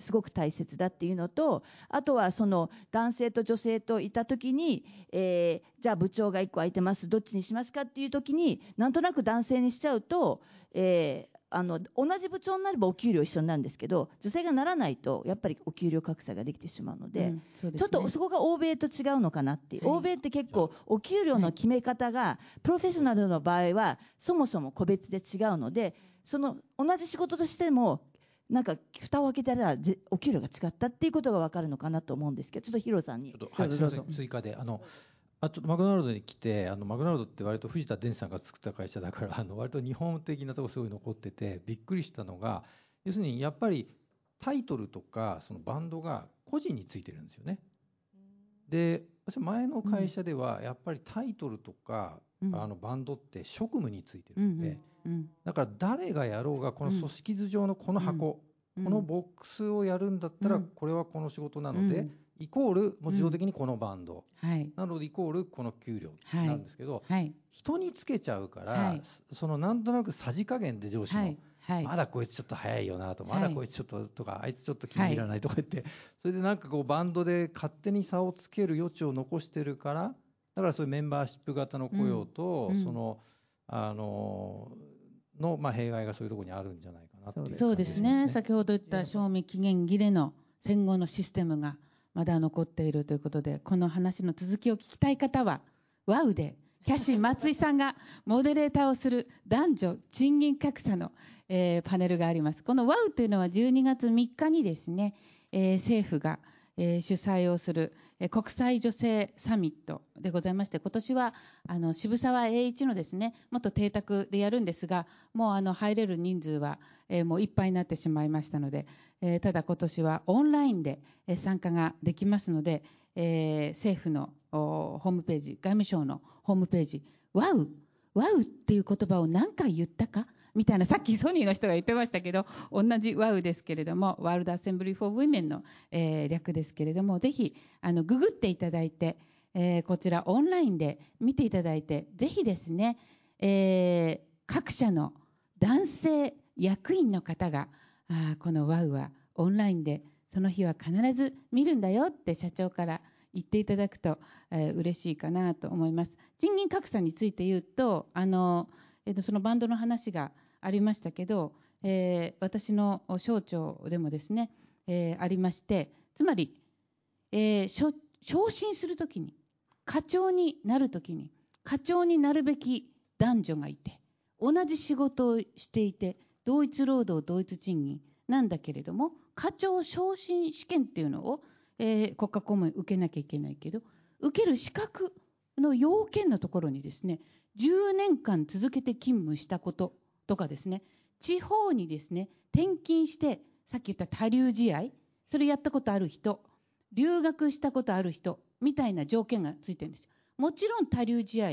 Speaker 1: すごく大切だっていうのとあとはその男性と女性といた時に、えー、じゃあ部長が1個空いてます。どっちにしますかっていう時になんとなく男性にしちゃうと、えーあの同じ部長になればお給料一緒なんですけど女性がならないとやっぱりお給料格差ができてしまうのでうんでね、ちょっとそこが欧米と違うのかなっていう、はい、欧米って結構お給料の決め方が、プロフェッショナルの場合はそもそも個別で違うのでその同じ仕事としてもなんか蓋を開けたらお給料が違ったっていうことが分かるのかなと思うんですけどちょっとヒロさんに。
Speaker 2: 追加であのあとマクドナルドに来てあのマクドナルドって割と藤田伝さんが作った会社だからあの割と日本的なところすごい残っててびっくりしたのが要するにやっぱりタイトルとかそのバンドが個人についてるんですよね。で私前の会社ではやっぱりタイトルとか、うん、あのバンドって職務についてるんで、うんうん、だから誰がやろうがこの組織図上のこの箱、このボックスをやるんだったらこれはこの仕事なので、イコールもう自動的にこのバンド、はい、なのでイコールこの給料。なんですけど、はい、人につけちゃうから、はい、そのなんとなくさじ加減で上司の、まだこいつちょっと早いよなと、まだこいつちょっととか、あいつちょっと気に入らないとか言って、それでなんかこうバンドで勝手に差をつける余地を残してるからだからそういうメンバーシップ型の雇用と、うん、そのあのの、まあ、弊害がそういうところにあるんじゃないかな
Speaker 4: と、ね、そうですね。先ほど言った賞味期限切れの戦後のシステムがまだ残っているということでこの話の続きを聞きたい方はワウでキャシー松井さんがモデレーターをする男女賃金格差の、えー、パネルがあります。このワウというのは12月3日にですね、えー、政府がえ、主催をする、え、国際女性サミットでございまして今年はあの渋沢栄一のですねもっと邸宅でやるんですがもうあの入れる人数は、え、もういっぱいになってしまいましたので、えただ今年はオンラインで参加ができますので、え政府のホームページ外務省のホームページ「WAW」「WOW」っていう言葉を何回言ったかみたいなさっきソニーの人が言ってましたけど同じ WOW ですけれども World Assembly for Women の、えー、略ですけれどもぜひあのググっていただいて、えー、こちらオンラインで見ていただいてぜひですね、えー、各社の男性役員の方があこの WOW はオンラインでその日は必ず見るんだよって社長から言っていただくと、えー、嬉しいかなと思います。賃金格差について言うとあの、えー、とそのバンドの話がありましたけど、えー、私の省庁でもですね、えー、ありましてつまり、えー、昇進するときに課長になるときに課長になるべき男女がいて同じ仕事をしていて同一労働同一賃金なんだけれども課長昇進試験っていうのを、えー、国家公務員受けなきゃいけないけど受ける資格の要件のところにですね10年間続けて勤務したこととかですね。地方にですね転勤してさっき言った多流試合それやったことある人留学したことある人みたいな条件がついてるんですよ。もちろん多流試合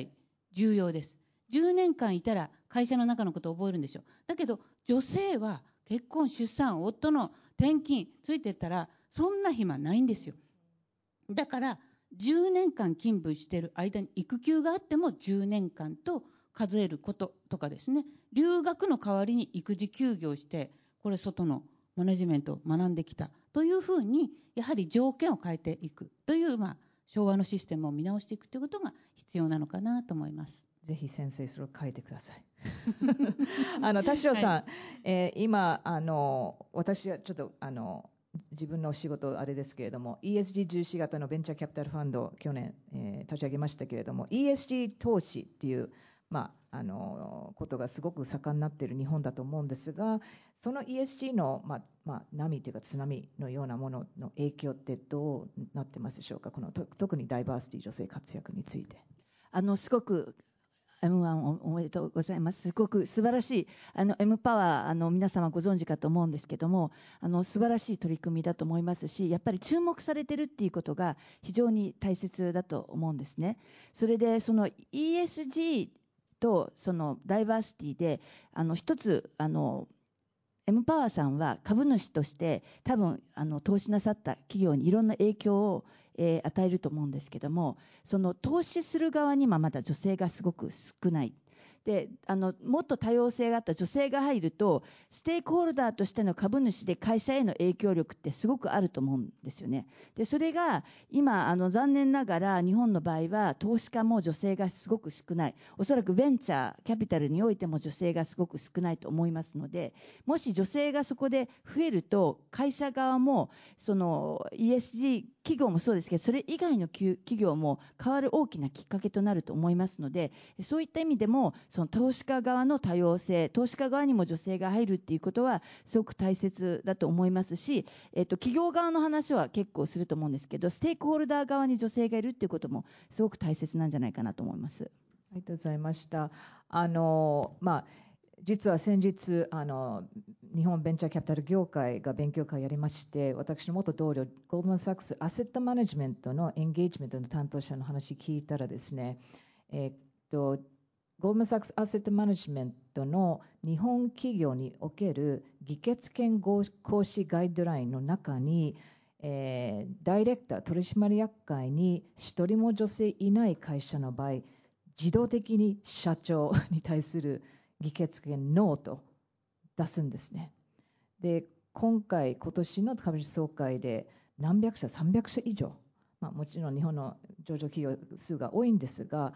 Speaker 4: 重要です。10年間いたら会社の中のことを覚えるんでしょだけど女性は結婚出産夫の転勤ついてたらそんな暇ないんですよ。だから10年間勤務してる間に育休があっても10年間と数えることとかですね留学の代わりに育児休業してこれ外のマネジメントを学んできたというふうにやはり条件を変えていくという、まあ、昭和のシステムを見直していくということが必要なのかなと思います。
Speaker 3: ぜひ先生それを書いてください。あの田代さん、はい、えー、今あの私はちょっとあの自分の仕事あれですけれども ESG 重視型のベンチャーキャピタルファンドを去年、えー、立ち上げましたけれども ESG 投資っていうまあ、あのことがすごく盛んになっている日本だと思うんですがその ESG の、まあまあ、波というか津波のようなものの影響ってどうなってますでしょうか？この特にダイバーシティ女性活躍について。
Speaker 1: あのすごく M1 おめでとうございます。すごく素晴らしい、あの M パワー、あの皆様ご存知かと思うんですけども、あの素晴らしい取り組みだと思いますし、やっぱり注目されてるっていうことが非常に大切だと思うんですね。それでその ESG とそのダイバーシティであの一つあの M パワーさんは株主として多分あの投資なさった企業にいろんな影響を、えー与えると思うんですけどもその投資する側にはまだ女性がすごく少ない。であのもっと多様性があった女性が入るとステークホルダーとしての株主で会社への影響力ってすごくあると思うんですよね。でそれが今あの残念ながら日本の場合は投資家も女性がすごく少ないおそらくベンチャーキャピタルにおいても女性がすごく少ないと思いますのでもし女性がそこで増えると会社側もその ESG 企業もそうですけどそれ以外の企業も変わる大きなきっかけとなると思いますのでそういった意味でもその投資家側の多様性投資家側にも女性が入るっていうことはすごく大切だと思いますし、えっと、企業側の話は結構すると思うんですけどステークホルダー側に女性がいるっていうこともすごく大切なんじゃないかなと思います。
Speaker 3: ありがとうございました。あのまあ実は先日あの日本ベンチャーキャピタル業界が勉強会をやりまして私の元同僚ゴールドマン・サックスアセットマネジメントのエンゲージメントの担当者の話聞いたらですね、えっとゴールドマン・サックスアセットマネジメントの日本企業における議決権行使ガイドラインの中にえーダイレクター取締役会に一人も女性いない会社の場合自動的に社長に対する議決権ノーと出すんですね。で今回今年の株主総会で何百社300社以上、まあ、もちろん日本の上場企業数が多いんですが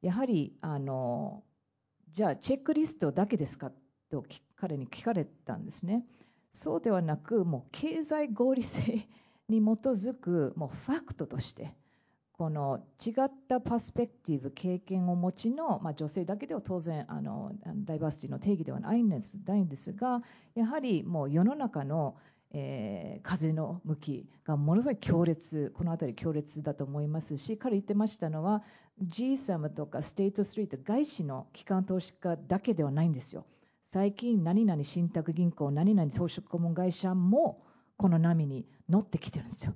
Speaker 3: やはりあのじゃあチェックリストだけですかと彼に聞かれたんですね。そうではなくもう経済合理性に基づくもうファクトとしてこの違ったパスペクティブ経験を持ちの、まあ、女性だけでは当然あのダイバーシティの定義ではないんですないんですがやはりもう世の中の、えー風の向きがものすごい強烈この辺り強烈だと思いますし彼言ってましたのは GSAM とかステートストリート外資の機関投資家だけではないんですよ。最近何々信託銀行何々投資顧問会社もこの波に乗ってきてるんですよ。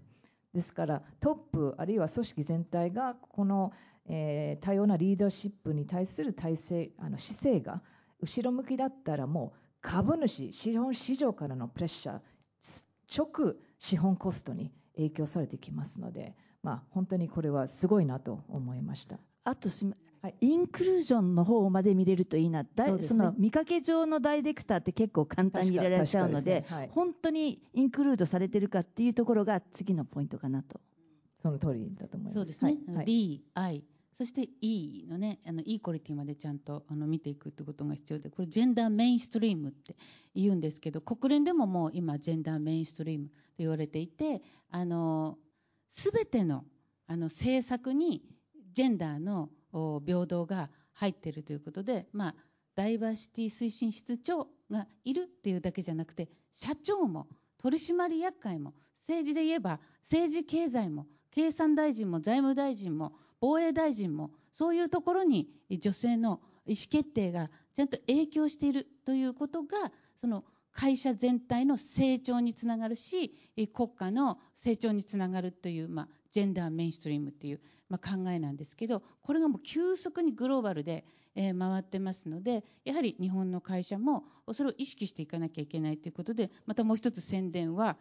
Speaker 3: ですからトップあるいは組織全体がこの、えー多様なリーダーシップに対する体制あの姿勢が後ろ向きだったらもう株主資本市場からのプレッシャー直資本コストに影響されてきますので、まあ、本当にこれはすごいなと思いました。
Speaker 1: あとインクルージョンの方まで見れるといいな、だい
Speaker 3: そ
Speaker 1: の見かけ上のダイレクターって結構簡単に入れられちゃうので
Speaker 3: ねはい。
Speaker 1: 本当にインクルードされてるかっていうところが次のポイントかなと。
Speaker 3: その通りだと思います。
Speaker 4: そうですね、
Speaker 3: はい。はい。
Speaker 4: D、I、そして E のね、あのイーコリティまでちゃんとあの見ていくってことが必要で、これ、ジェンダーメインストリームって言うんですけど、国連でももう今、ジェンダーメインストリームと言われていて、すべてのあの政策にジェンダーのお平等が入っているということで、まあ、ダイバーシティ推進室長がいるっていうだけじゃなくて、社長も取締役会も、政治で言えば政治経済も、経産大臣も財務大臣も防衛大臣もそういうところに女性の意思決定がちゃんと影響しているということがその会社全体の成長につながるし国家の成長につながるという、まあ、ジェンダーメインストリームという、まあ、考えなんですけどこれがもう急速にグローバルで、えー回ってますのでやはり日本の会社もそれを意識していかなきゃいけないということでまたもう一つ宣伝は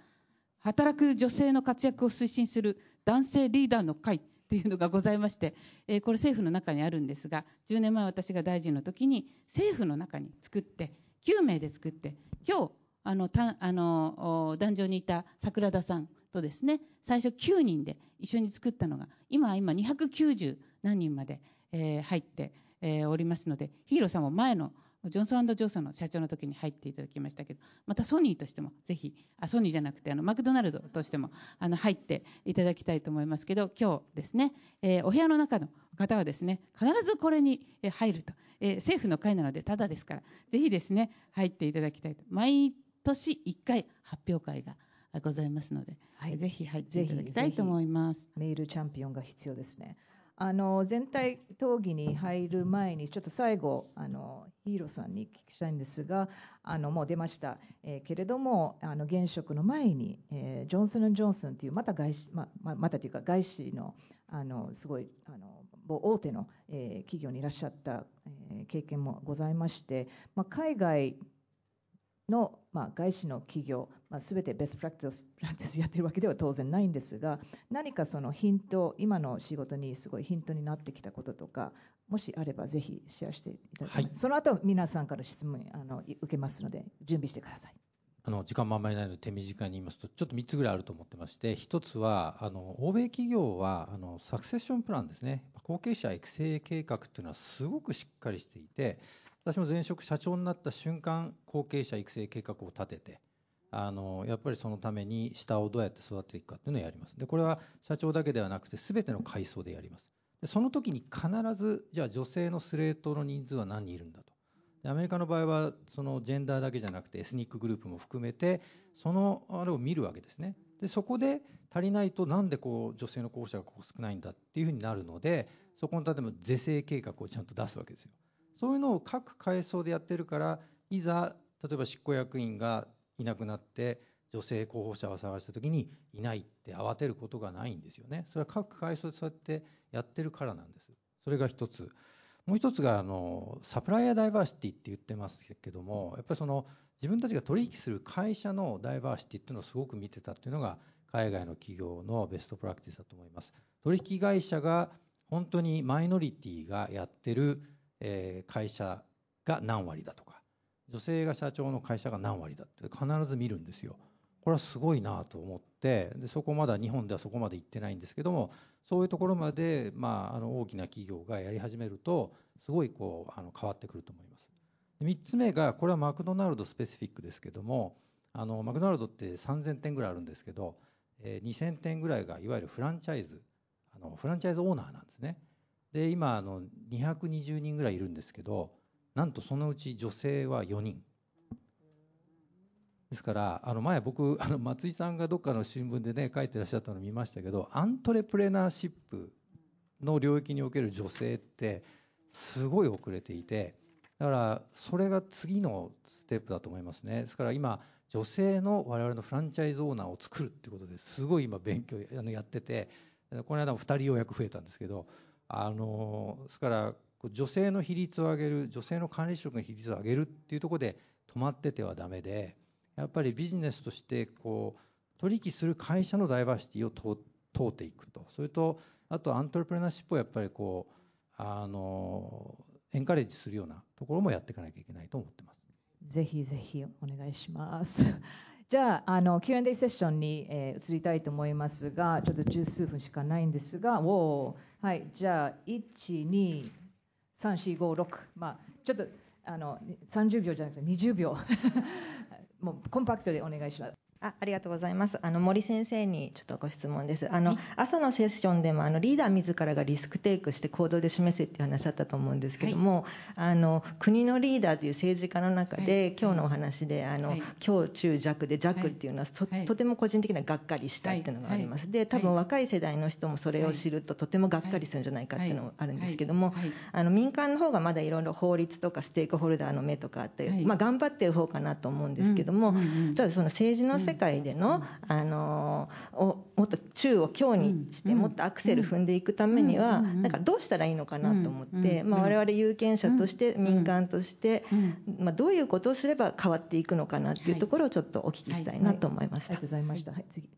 Speaker 4: 働く女性の活躍を推進する男性リーダーの会というのがございまして、えーこれ政府の中にあるんですが10年前私が大臣の時に政府の中に作って9名で作って今日あのたあの壇上にいた桜田さんとですね最初9人で一緒に作ったのが今は今290何人まで、えー入って、えーおりますのでヒーローさんも前のジョンソンジョンソンの社長の時に入っていただきましたけどまたソニーとしてもぜひあソニーじゃなくてあのマクドナルドとしてもあの入っていただきたいと思いますけど今日ですね、えーお部屋の中の方はですね必ずこれに入ると、えー政府の会なのでただですからぜひですね入っていただきたいと。毎年1回発表会がございますので、
Speaker 3: はい
Speaker 4: ぜひ入っていただきたいと思います。
Speaker 3: メールチャンピオンが必要ですね。あの全体討議に入る前にちょっと最後あのヒーローさんに聞きたいんですがあのもう出ました、えーけれどもあの現職の前に、えージョンソン・ジョンソンというまた外資まままたというか外資のあのすごいあの某大手の、えー企業にいらっしゃった、えー経験もございまして、まあ、海外の、まあ、外資の企業、まあ、全てベストプラクティスプラクティスやってるわけでは当然ないんですが何かそのヒント今の仕事にすごいヒントになってきたこととかもしあればぜひシェアしていただきます、
Speaker 2: はい。
Speaker 3: その後皆さんから質問あのい受けますので準備してください。
Speaker 2: あの時間もあんまりないので手短に言いますとちょっと3つぐらいあると思ってまして1つはあの欧米企業はあのサクセッションプランですね。後継者育成計画っていうのはすごくしっかりしていて私も前職社長になった瞬間後継者育成計画を立ててあのやっぱりそのために下をどうやって育てていくかっていうのをやります。でこれは社長だけではなくて全ての階層でやります。でその時に必ずじゃあ女性のスレートの人数は何人いるんだと。アメリカの場合はそのジェンダーだけじゃなくてエスニックグループも含めてそのあれを見るわけですね。でそこで足りないとなんでこう女性の候補者がこう少ないんだっていうふうになるのでそこの例えば是正計画をちゃんと出すわけですよ。そういうのを各階層でやってるからいざ例えば執行役員がいなくなって女性候補者を探した時にいないって慌てることがないんですよね。それは各階層でそうやってやってるからなんです。それが一つ。もう一つがあのサプライヤーダイバーシティって言ってますけどもやっぱりその自分たちが取引する会社のダイバーシティっていうのをすごく見てたっていうのが海外の企業のベストプラクティスだと思います。取引会社が本当にマイノリティがやってる、えー会社が何割だとか女性が社長の会社が何割だって必ず見るんですよ。これはすごいなと思ってでそこまだ日本ではそこまで行ってないんですけどもそういうところまで、まあ、あの大きな企業がやり始めるとすごいこうあの変わってくると思います。で3つ目がこれはマクドナルドスペシフィックですけどもあのマクドナルドって3000店ぐらいあるんですけど、えー2000店ぐらいがいわゆるフランチャイズあのフランチャイズオーナーなんですね。で今あの220人ぐらいいるんですけどなんとそのうち女性は4人。ですからあの前僕あの松井さんがどっかの新聞でね書いてらっしゃったの見ましたけどアントレプレナーシップの領域における女性ってすごい遅れていてだからそれが次のステップだと思いますね。ですから今女性の我々のフランチャイズオーナーを作るっていうことですごい今勉強あのやっててこの間も2人ようやく増えたんですけどあのですから女性の比率を上げる女性の管理職の比率を上げるっていうところで止まっててはダメでやっぱりビジネスとしてこう取引する会社のダイバーシティを通通っていくとそれとあとアントレプレナーシップをやっぱりこうあのエンカレッジするようなところもやっていかなきゃいけないと思ってます。
Speaker 3: ぜひぜひお願いします。じゃあ、あの Q&A セッションに、えー移りたいと思いますが、ちょっと十数分しかないんですが、おはい、じゃあ、1、2、3、4、5、6、まあ、ちょっとあの30秒じゃなくて20秒、もうコンパクトでお願いします。
Speaker 5: あありがとうございます。あの森先生にちょっとご質問です。あの、朝のセッションでもあのリーダー自らがリスクテイクして行動で示せっていう話だったと思うんですけども、あの国のリーダーという政治家の中で、
Speaker 4: はい。
Speaker 5: 今日のお話であの、
Speaker 4: はい。
Speaker 5: 強中弱で弱っていうのは、と
Speaker 4: はい。
Speaker 5: とても個人的にはがっかりしたっていうのがあります。で多分若い世代の人もそれを知ると、とてもがっかりするんじゃないかっていうのもあるんですけども、
Speaker 4: はい。
Speaker 5: あの民間の方がまだいろいろ法律とかステークホルダーの目とかあって、
Speaker 4: はい。
Speaker 5: まあ、頑張ってる方かなと思うんですけども、じゃあその政治の世界での,、あのおもっと中を強にして、
Speaker 4: うん。
Speaker 5: もっとアクセル踏んでいくためには、なんかどうしたらいいのかなと思って、まあ、我々有権者として、
Speaker 4: うん。
Speaker 5: 民間として、
Speaker 4: うん。
Speaker 5: まあ、どういうことをすれば変わっていくのかなっていうところをちょっとお聞きしたいなと思いました。
Speaker 3: ありがとうございました。はい、次。ど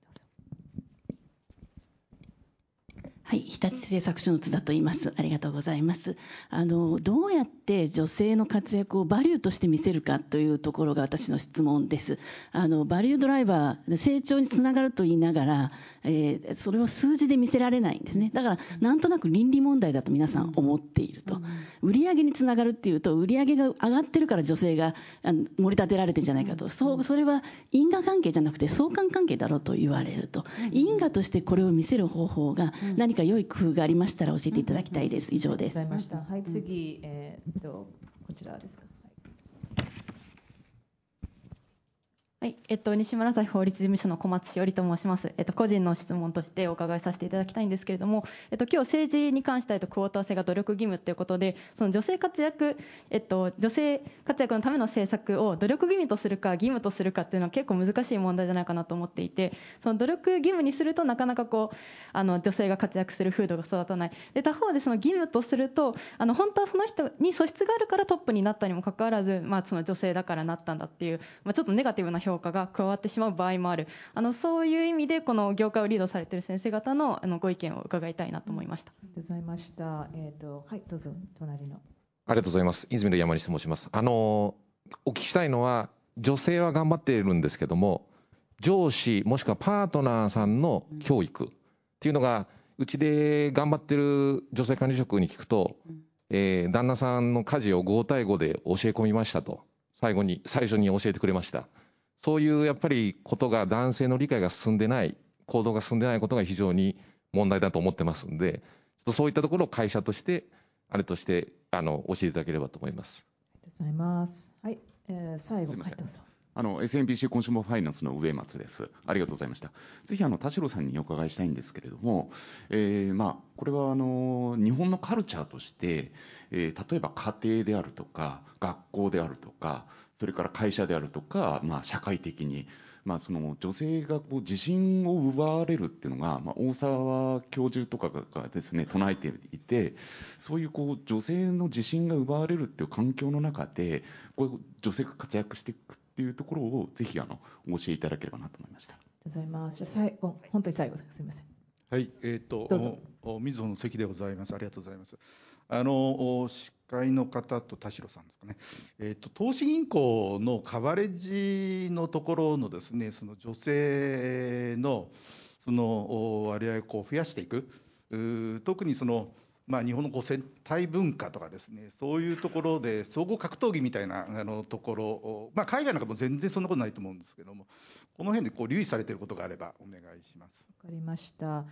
Speaker 3: うぞ
Speaker 6: はい、日立製作所の津田と言います。ありがとうございます。あのどうやって女性の活躍をバリューとして見せるかというところが私の質問です。あのバリュードライバー成長につながると言いながら、えーそれを数字で見せられないんですね。だからなんとなく倫理問題だと皆さん思っていると。売上につながるっていうと売上が上がってるから女性があの盛り立てられてんじゃないかと。そうそれは因果関係じゃなくて相関関係だろうと言われると。因果としてこれを見せる方法が何か良い工夫がありましたら教えていただきたいです。以上です
Speaker 3: ありがとうございました。はい、次、えーっと、こちらですか。はい
Speaker 7: はい、えっと、西村朝日法律事務所の小松しおりと申します。えっと、個人の質問としてお伺いさせていただきたいんですけれども、えっと、今日政治に関しては、えっと、クォーター制が努力義務ということで、その女性活躍、えっと、女性活躍のための政策を努力義務とするか義務とするかっていうのは結構難しい問題じゃないかなと思っていて、その努力義務にするとなかなかこう、あの、女性が活躍する風土が育たない。で、他方でその義務とすると、あの、本当はその人に素質があるからトップになったにもかかわらず、まあ、その女性だからなったんだっていう、まあ、ちょっとネガティブな表評価が加わってしまう場合もある。あの、そういう意味で、この業界をリードされている先生方の、あの、ご意見を伺いたいなと思いました。
Speaker 3: ありがとうございました。えっ、と、はい、どうぞ、隣の。
Speaker 8: ありがとうございます。泉田山西と申します。あの、お聞きしたいのは、女性は頑張っているんですけども、上司もしくはパートナーさんの教育っていうのが、うちで頑張ってる女性管理職に聞くと、えー旦那さんの家事を5対5で教え込みましたと、最後に、最初に教えてくれました。そういうやっぱりことが男性の理解が進んでない、行動が進んでないことが非常に問題だと思ってますんで、ちょっとそういったところを会社として、あれとして、あの、教えていただければと思います。
Speaker 3: あ。
Speaker 9: の SMBC コンシューマーファイナンスの上松です。ありがとうございました。ぜひあの田代さんにお伺いしたいんですけれども、えーまあこれはあの日本のカルチャーとして、えー例えば家庭であるとか学校であるとか、それから会社であるとか、まあ社会的に。まあ、その女性がこう自信を奪われるっていうのが、まあ、大沢教授とかがですね唱えていてそういうこう女性の自信が奪われるっていう環境の中でこう女性が活躍していくっていうところをぜひあのお教えいただければなと思いました。
Speaker 3: ありがとうございます。じゃあ最後、本当に最後です。すみません。
Speaker 10: はい、えっ、と
Speaker 3: どうぞ、
Speaker 10: おお水野の関でございます。ありがとうございます。あの、お司会の方と田代さんですかね。えっ、と、投資銀行のカバレッジのところのですね、その女性の、そのお割合をこう増やしていく。特にその、まあ、日本のこう戦隊文化とかですね、そういうところで総合格闘技みたいなあのところを、まあ、海外なんかも全然そんなことないと思うんですけども、この辺でこう留意されていることがあればお願いします。
Speaker 3: わかりました。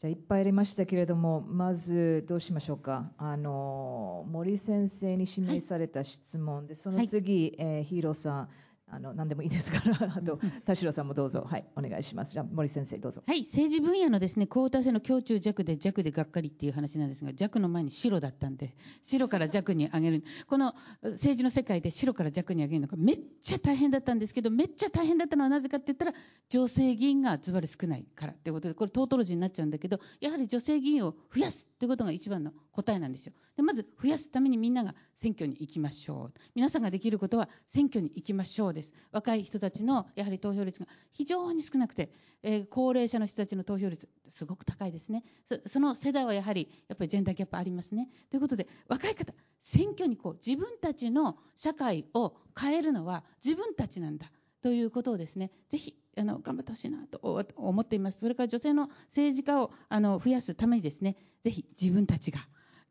Speaker 3: じゃあいっぱいありましたけれども、まずどうしましょうか。あの森先生に指名された質問で、その次、えーヒーローさん、あの何でもいいですから、あと田代さんもどうぞ、はい、お願いします。じゃ森先生どうぞ。
Speaker 4: はい、政治分野のですね、クォーター制の強中弱で弱でがっかりっていう話なんですが、弱の前に白だったんで、白から弱に上げる。この政治の世界で白から弱に上げるのがめっちゃ大変だったんですけど、めっちゃ大変だったのはなぜかって言ったら、女性議員がズバリ少ないからっていうことで、これトートロジーになっちゃうんだけど、やはり女性議員を増やすっていうことが一番の答えなんですよ。でまず増やすためにみんなが選挙に行きましょう。皆さんができることは選挙に行きましょうです。若い人たちのやはり投票率が非常に少なくて、えー高齢者の人たちの投票率すごく高いですね。そその世代はやはりやっぱりジェンダーギャップありますね。ということで若い方選挙にこう自分たちの社会を変えるのは自分たちなんだ。ということをですね、ぜひあの頑張ってほしいなと思っています。それから女性の政治家をあの増やすためにですね、ぜひ自分たちが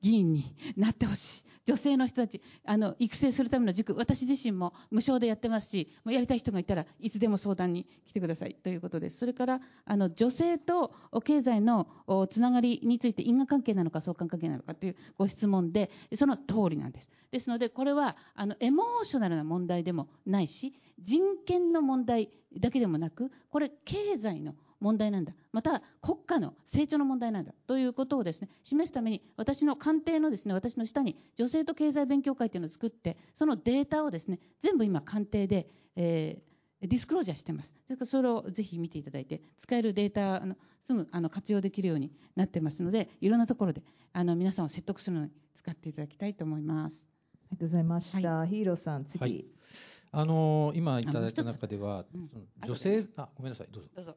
Speaker 4: 議員になってほしい。女性の人たちあの育成するための塾、私自身も無償でやってますし、もうやりたい人がいたらいつでも相談に来てくださいということです。それからあの女性と経済のつながりについて因果関係なのか相関関係なのかというご質問で、その通りなんです。ですので、これはあのエモーショナルな問題でもないし、人権の問題だけでもなく、これ経済の問題なんだ、また国家の成長の問題なんだということをですね示すために、私の官邸のですね私の下に女性と経済勉強会というのを作って、そのデータをですね全部今、官邸で、えーディスクロージャーしてます。ですからそれをぜひ見ていただいて、使えるデータあのすぐあの活用できるようになってますので、いろんなところであの皆さんを説得するのに使っていただきたいと思います。
Speaker 3: ありがとうございました。ヒーローさん、次。
Speaker 2: はいあの今いただいた中では、女性、あごめんなさい、どうぞ。
Speaker 4: どうぞ。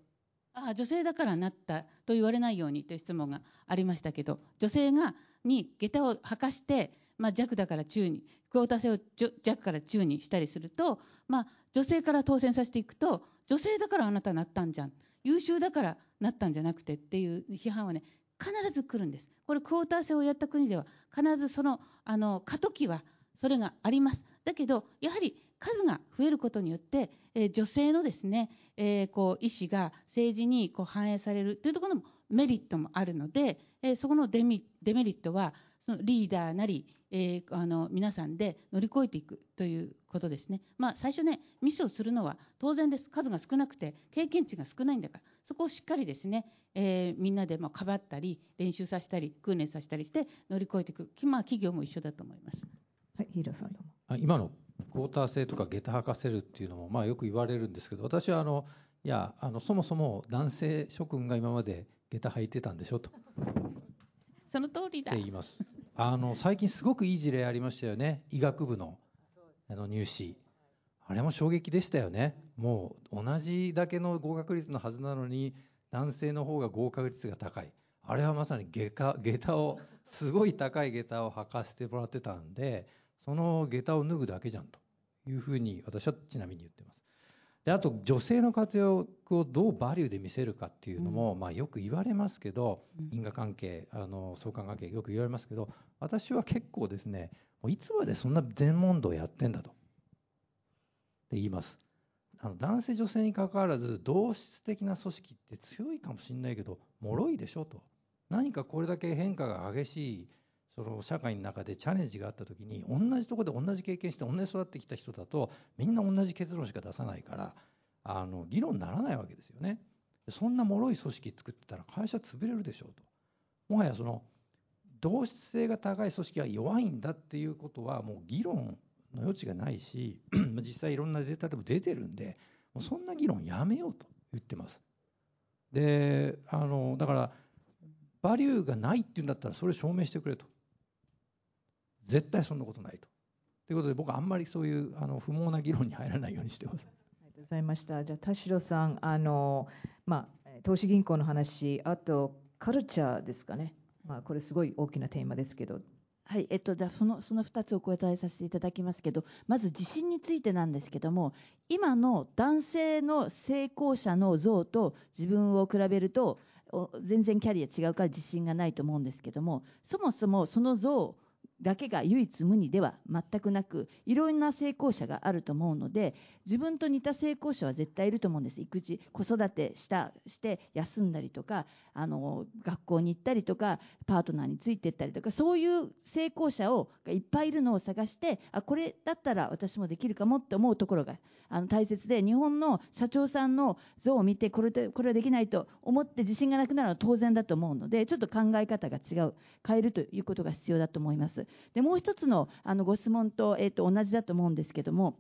Speaker 4: あ女性だからなったと言われないようにという質問がありましたけど、女性がに下駄を履かして、まあ、弱だから中に、クォーター制を弱から中にしたりすると、まあ、女性から当選させていくと、女性だからあなたなったんじゃん、優秀だからなったんじゃなくてっていう批判はね、必ず来るんです。これ、クォーター制をやった国では、必ずそのあの過渡期はそれがあります。だけど、やはり数が増えることによって、えー女性のですね、えーこう意思が政治にこう反映されるというところのメリットもあるので、えーそこのデミデメリットはそのリーダーなり、えーあの皆さんで乗り越えていくということですね。まあ、最初ね、ミスをするのは当然です。数が少なくて、経験値が少ないんだから、そこをしっかりですね、えーみんなでもかばったり、練習させたり、訓練させたりして乗り越えていく。まあ、企業も一緒だと思います。
Speaker 3: はい、ヒーローさんどうも。
Speaker 2: あ今のクォーター制とか下駄履かせるっていうのも、まあ、よく言われるんですけど私はあのいやあのそもそも男性諸君が今まで下駄履いてたんでしょと。
Speaker 4: その通りだ。
Speaker 2: って。言います。あの最近すごくいい事例ありましたよね。医学部のあの入試。あれも衝撃でしたよね。もう同じだけの合格率のはずなのに男性の方が合格率が高い。あれはまさに下駄下駄をすごい高い下駄を履かせてもらってたんでその下駄を脱ぐだけじゃんというふうに私はちなみに言ってます。であと女性の活躍をどうバリューで見せるかっていうのも、まあ、よく言われますけど因果関係あの相関関係よく言われますけど私は結構ですねもういつまでそんな全問答やってんだと。って言います。あの男性女性に関わらず同質的な組織って強いかもしれないけど脆いでしょと。何かこれだけ変化が激しいその社会の中でチャレンジがあった時に同じところで同じ経験して同じ育ってきた人だとみんな同じ結論しか出さないからあの議論にならないわけですよね。そんな脆い組織作ってたら会社潰れるでしょうと。もはやその同質性が高い組織は弱いんだっていうことはもう議論の余地がないし 実際いろんなデータでも出てるんでもうそんな議論やめようと言ってます。であのだからバリューがないっていうんだったらそれ証明してくれと。絶対そんなことないとということで僕はあんまりそういうあの不毛な議論に入らないようにしてます
Speaker 3: ありがとうございました。じゃあ、田代さん、あの、まあ、投資銀行の話、あと、カルチャーですかね。まあ、これすごい大きなテーマですけど。
Speaker 1: はい、えっと、じゃあそのその2つお答えさせていただきますけど、まず地震についてなんですけども、今の男性の成功者の像と自分を比べると、お全然キャリア違うから自信がないと思うんですけども、そもそもその像だけが唯一無二では全くなく、いろんな成功者があると思うので、自分と似た成功者は絶対いると思うんです。育児、子育てしたして休んだりとか、あの学校に行ったりとか、パートナーについていったりとか、そういう成功者をがいっぱいいるのを探して、あこれだったら私もできるかもって思うところがあの大切で、日本の社長さんの像を見てこれで、これはできないと思って自信がなくなるのは当然だと思うので、ちょっと考え方が違う、変えるということが必要だと思います。でもう一つのあのご質問と,、えー、と同じだと思うんですけども。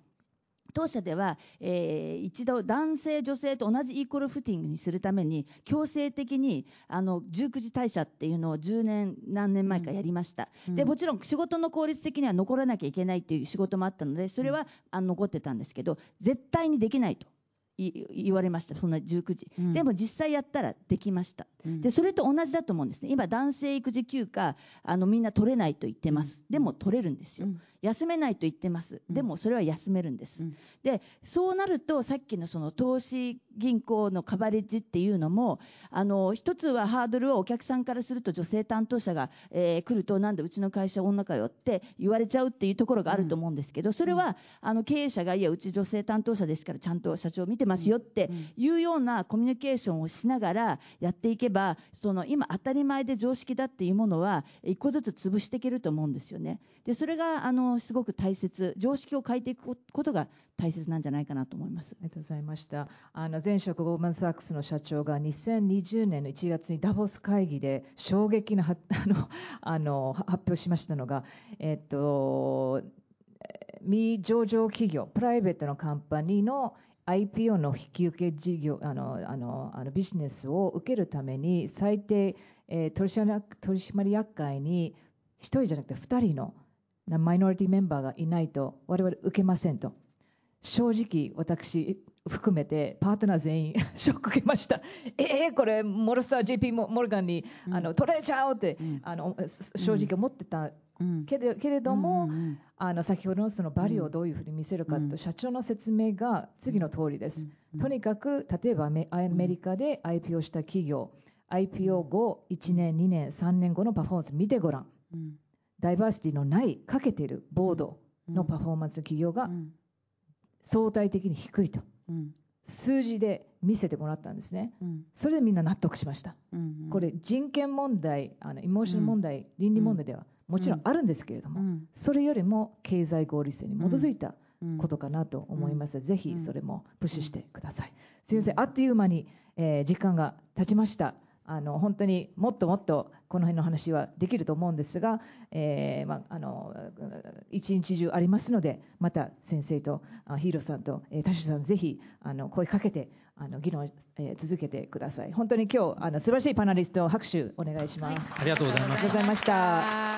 Speaker 1: 当社では、えー一度男性、女性と同じイーコルフッティングにするために強制的にあの19時退社っていうのを10年何年前かやりました、でもちろん仕事の効率的には残らなきゃいけないっていう仕事もあったのでそれは、あの残ってたんですけど絶対にできないと。い言われました。そんな19時、
Speaker 4: うん。
Speaker 1: でも実際やったらできました。
Speaker 4: うん。
Speaker 1: でそれと同じだと思うんですね。今男性育児休暇あのみんな取れないと言ってます、でも取れるんですよ、
Speaker 4: うん。
Speaker 1: 休めないと言ってます。でもそれは休めるんです、
Speaker 4: うん。
Speaker 1: でそうなるとさっきのその投資銀行のカバレッジっていうのもあの一つはハードルはお客さんからすると女性担当者が、えー来るとなんでうちの会社女かよって言われちゃうっていうところがあると思うんですけどそれはあの経営者がいやうち女性担当者ですからちゃんと社長見てますよっていうようなコミュニケーションをしながらやっていけばその今当たり前で常識だっていうものは一個ずつ潰していけると思うんですよね。でそれがあのすごく大切常識を変えていくことが大切なんじゃないかなと思います。
Speaker 3: ありがとうございました。あの前職ゴールドマン・サックスの社長が2020年の1月にダボス会議で衝撃の あのあの発表しましたのが、えっと、未上場企業、プライベートのカンパニーの IPO の引き受け事業あのあのあのビジネスを受けるために最低、えー取締役会に1人じゃなくて2人のマイノリティメンバーがいないと我々受けませんと。正直私含めてパートナー全員 ショック受けました。えー、これモルスター JP モモルガンに、あの取られちゃうって、
Speaker 4: うん。
Speaker 3: あの正直思ってた
Speaker 4: うん。
Speaker 3: けれけれども、あの先ほどのそのバリューをどういうふうに見せるかと、
Speaker 4: うん。
Speaker 3: 社長の説明が次の通りです、
Speaker 4: うん。
Speaker 3: とにかく例えばアメリカで IPO した企業 IPO 後1年2年3年後のパフォーマンス見てごらんダイバーシティのないかけているボードのパフォーマンスの企業が
Speaker 4: うん。
Speaker 3: 相対的に低いと。
Speaker 4: うん。
Speaker 3: 数字で見せてもらったんですね。
Speaker 4: うん。
Speaker 3: それでみんな納得しました。
Speaker 4: うん
Speaker 3: これ人権問題あのエモーション問題、倫理問題ではもちろんあるんですけれども、
Speaker 4: うん。
Speaker 3: それよりも経済合理性に基づいた
Speaker 4: うん。
Speaker 3: ことかなと思います、ぜひ
Speaker 4: うん。
Speaker 3: それもプッシュしてください、すみません。あっという間に、えー時間が経ちました。あの本当にもっともっとこの辺の話はできると思うんですが、えーまあ、あの一日中ありますのでまた先生とあヒーローさんと、えー、田代さんぜひあの声かけてあの議論、えー続けてください。本当に今日あの素晴らしいパナリスト拍手お願いします、
Speaker 2: ありがとうござい
Speaker 3: ありがとうございました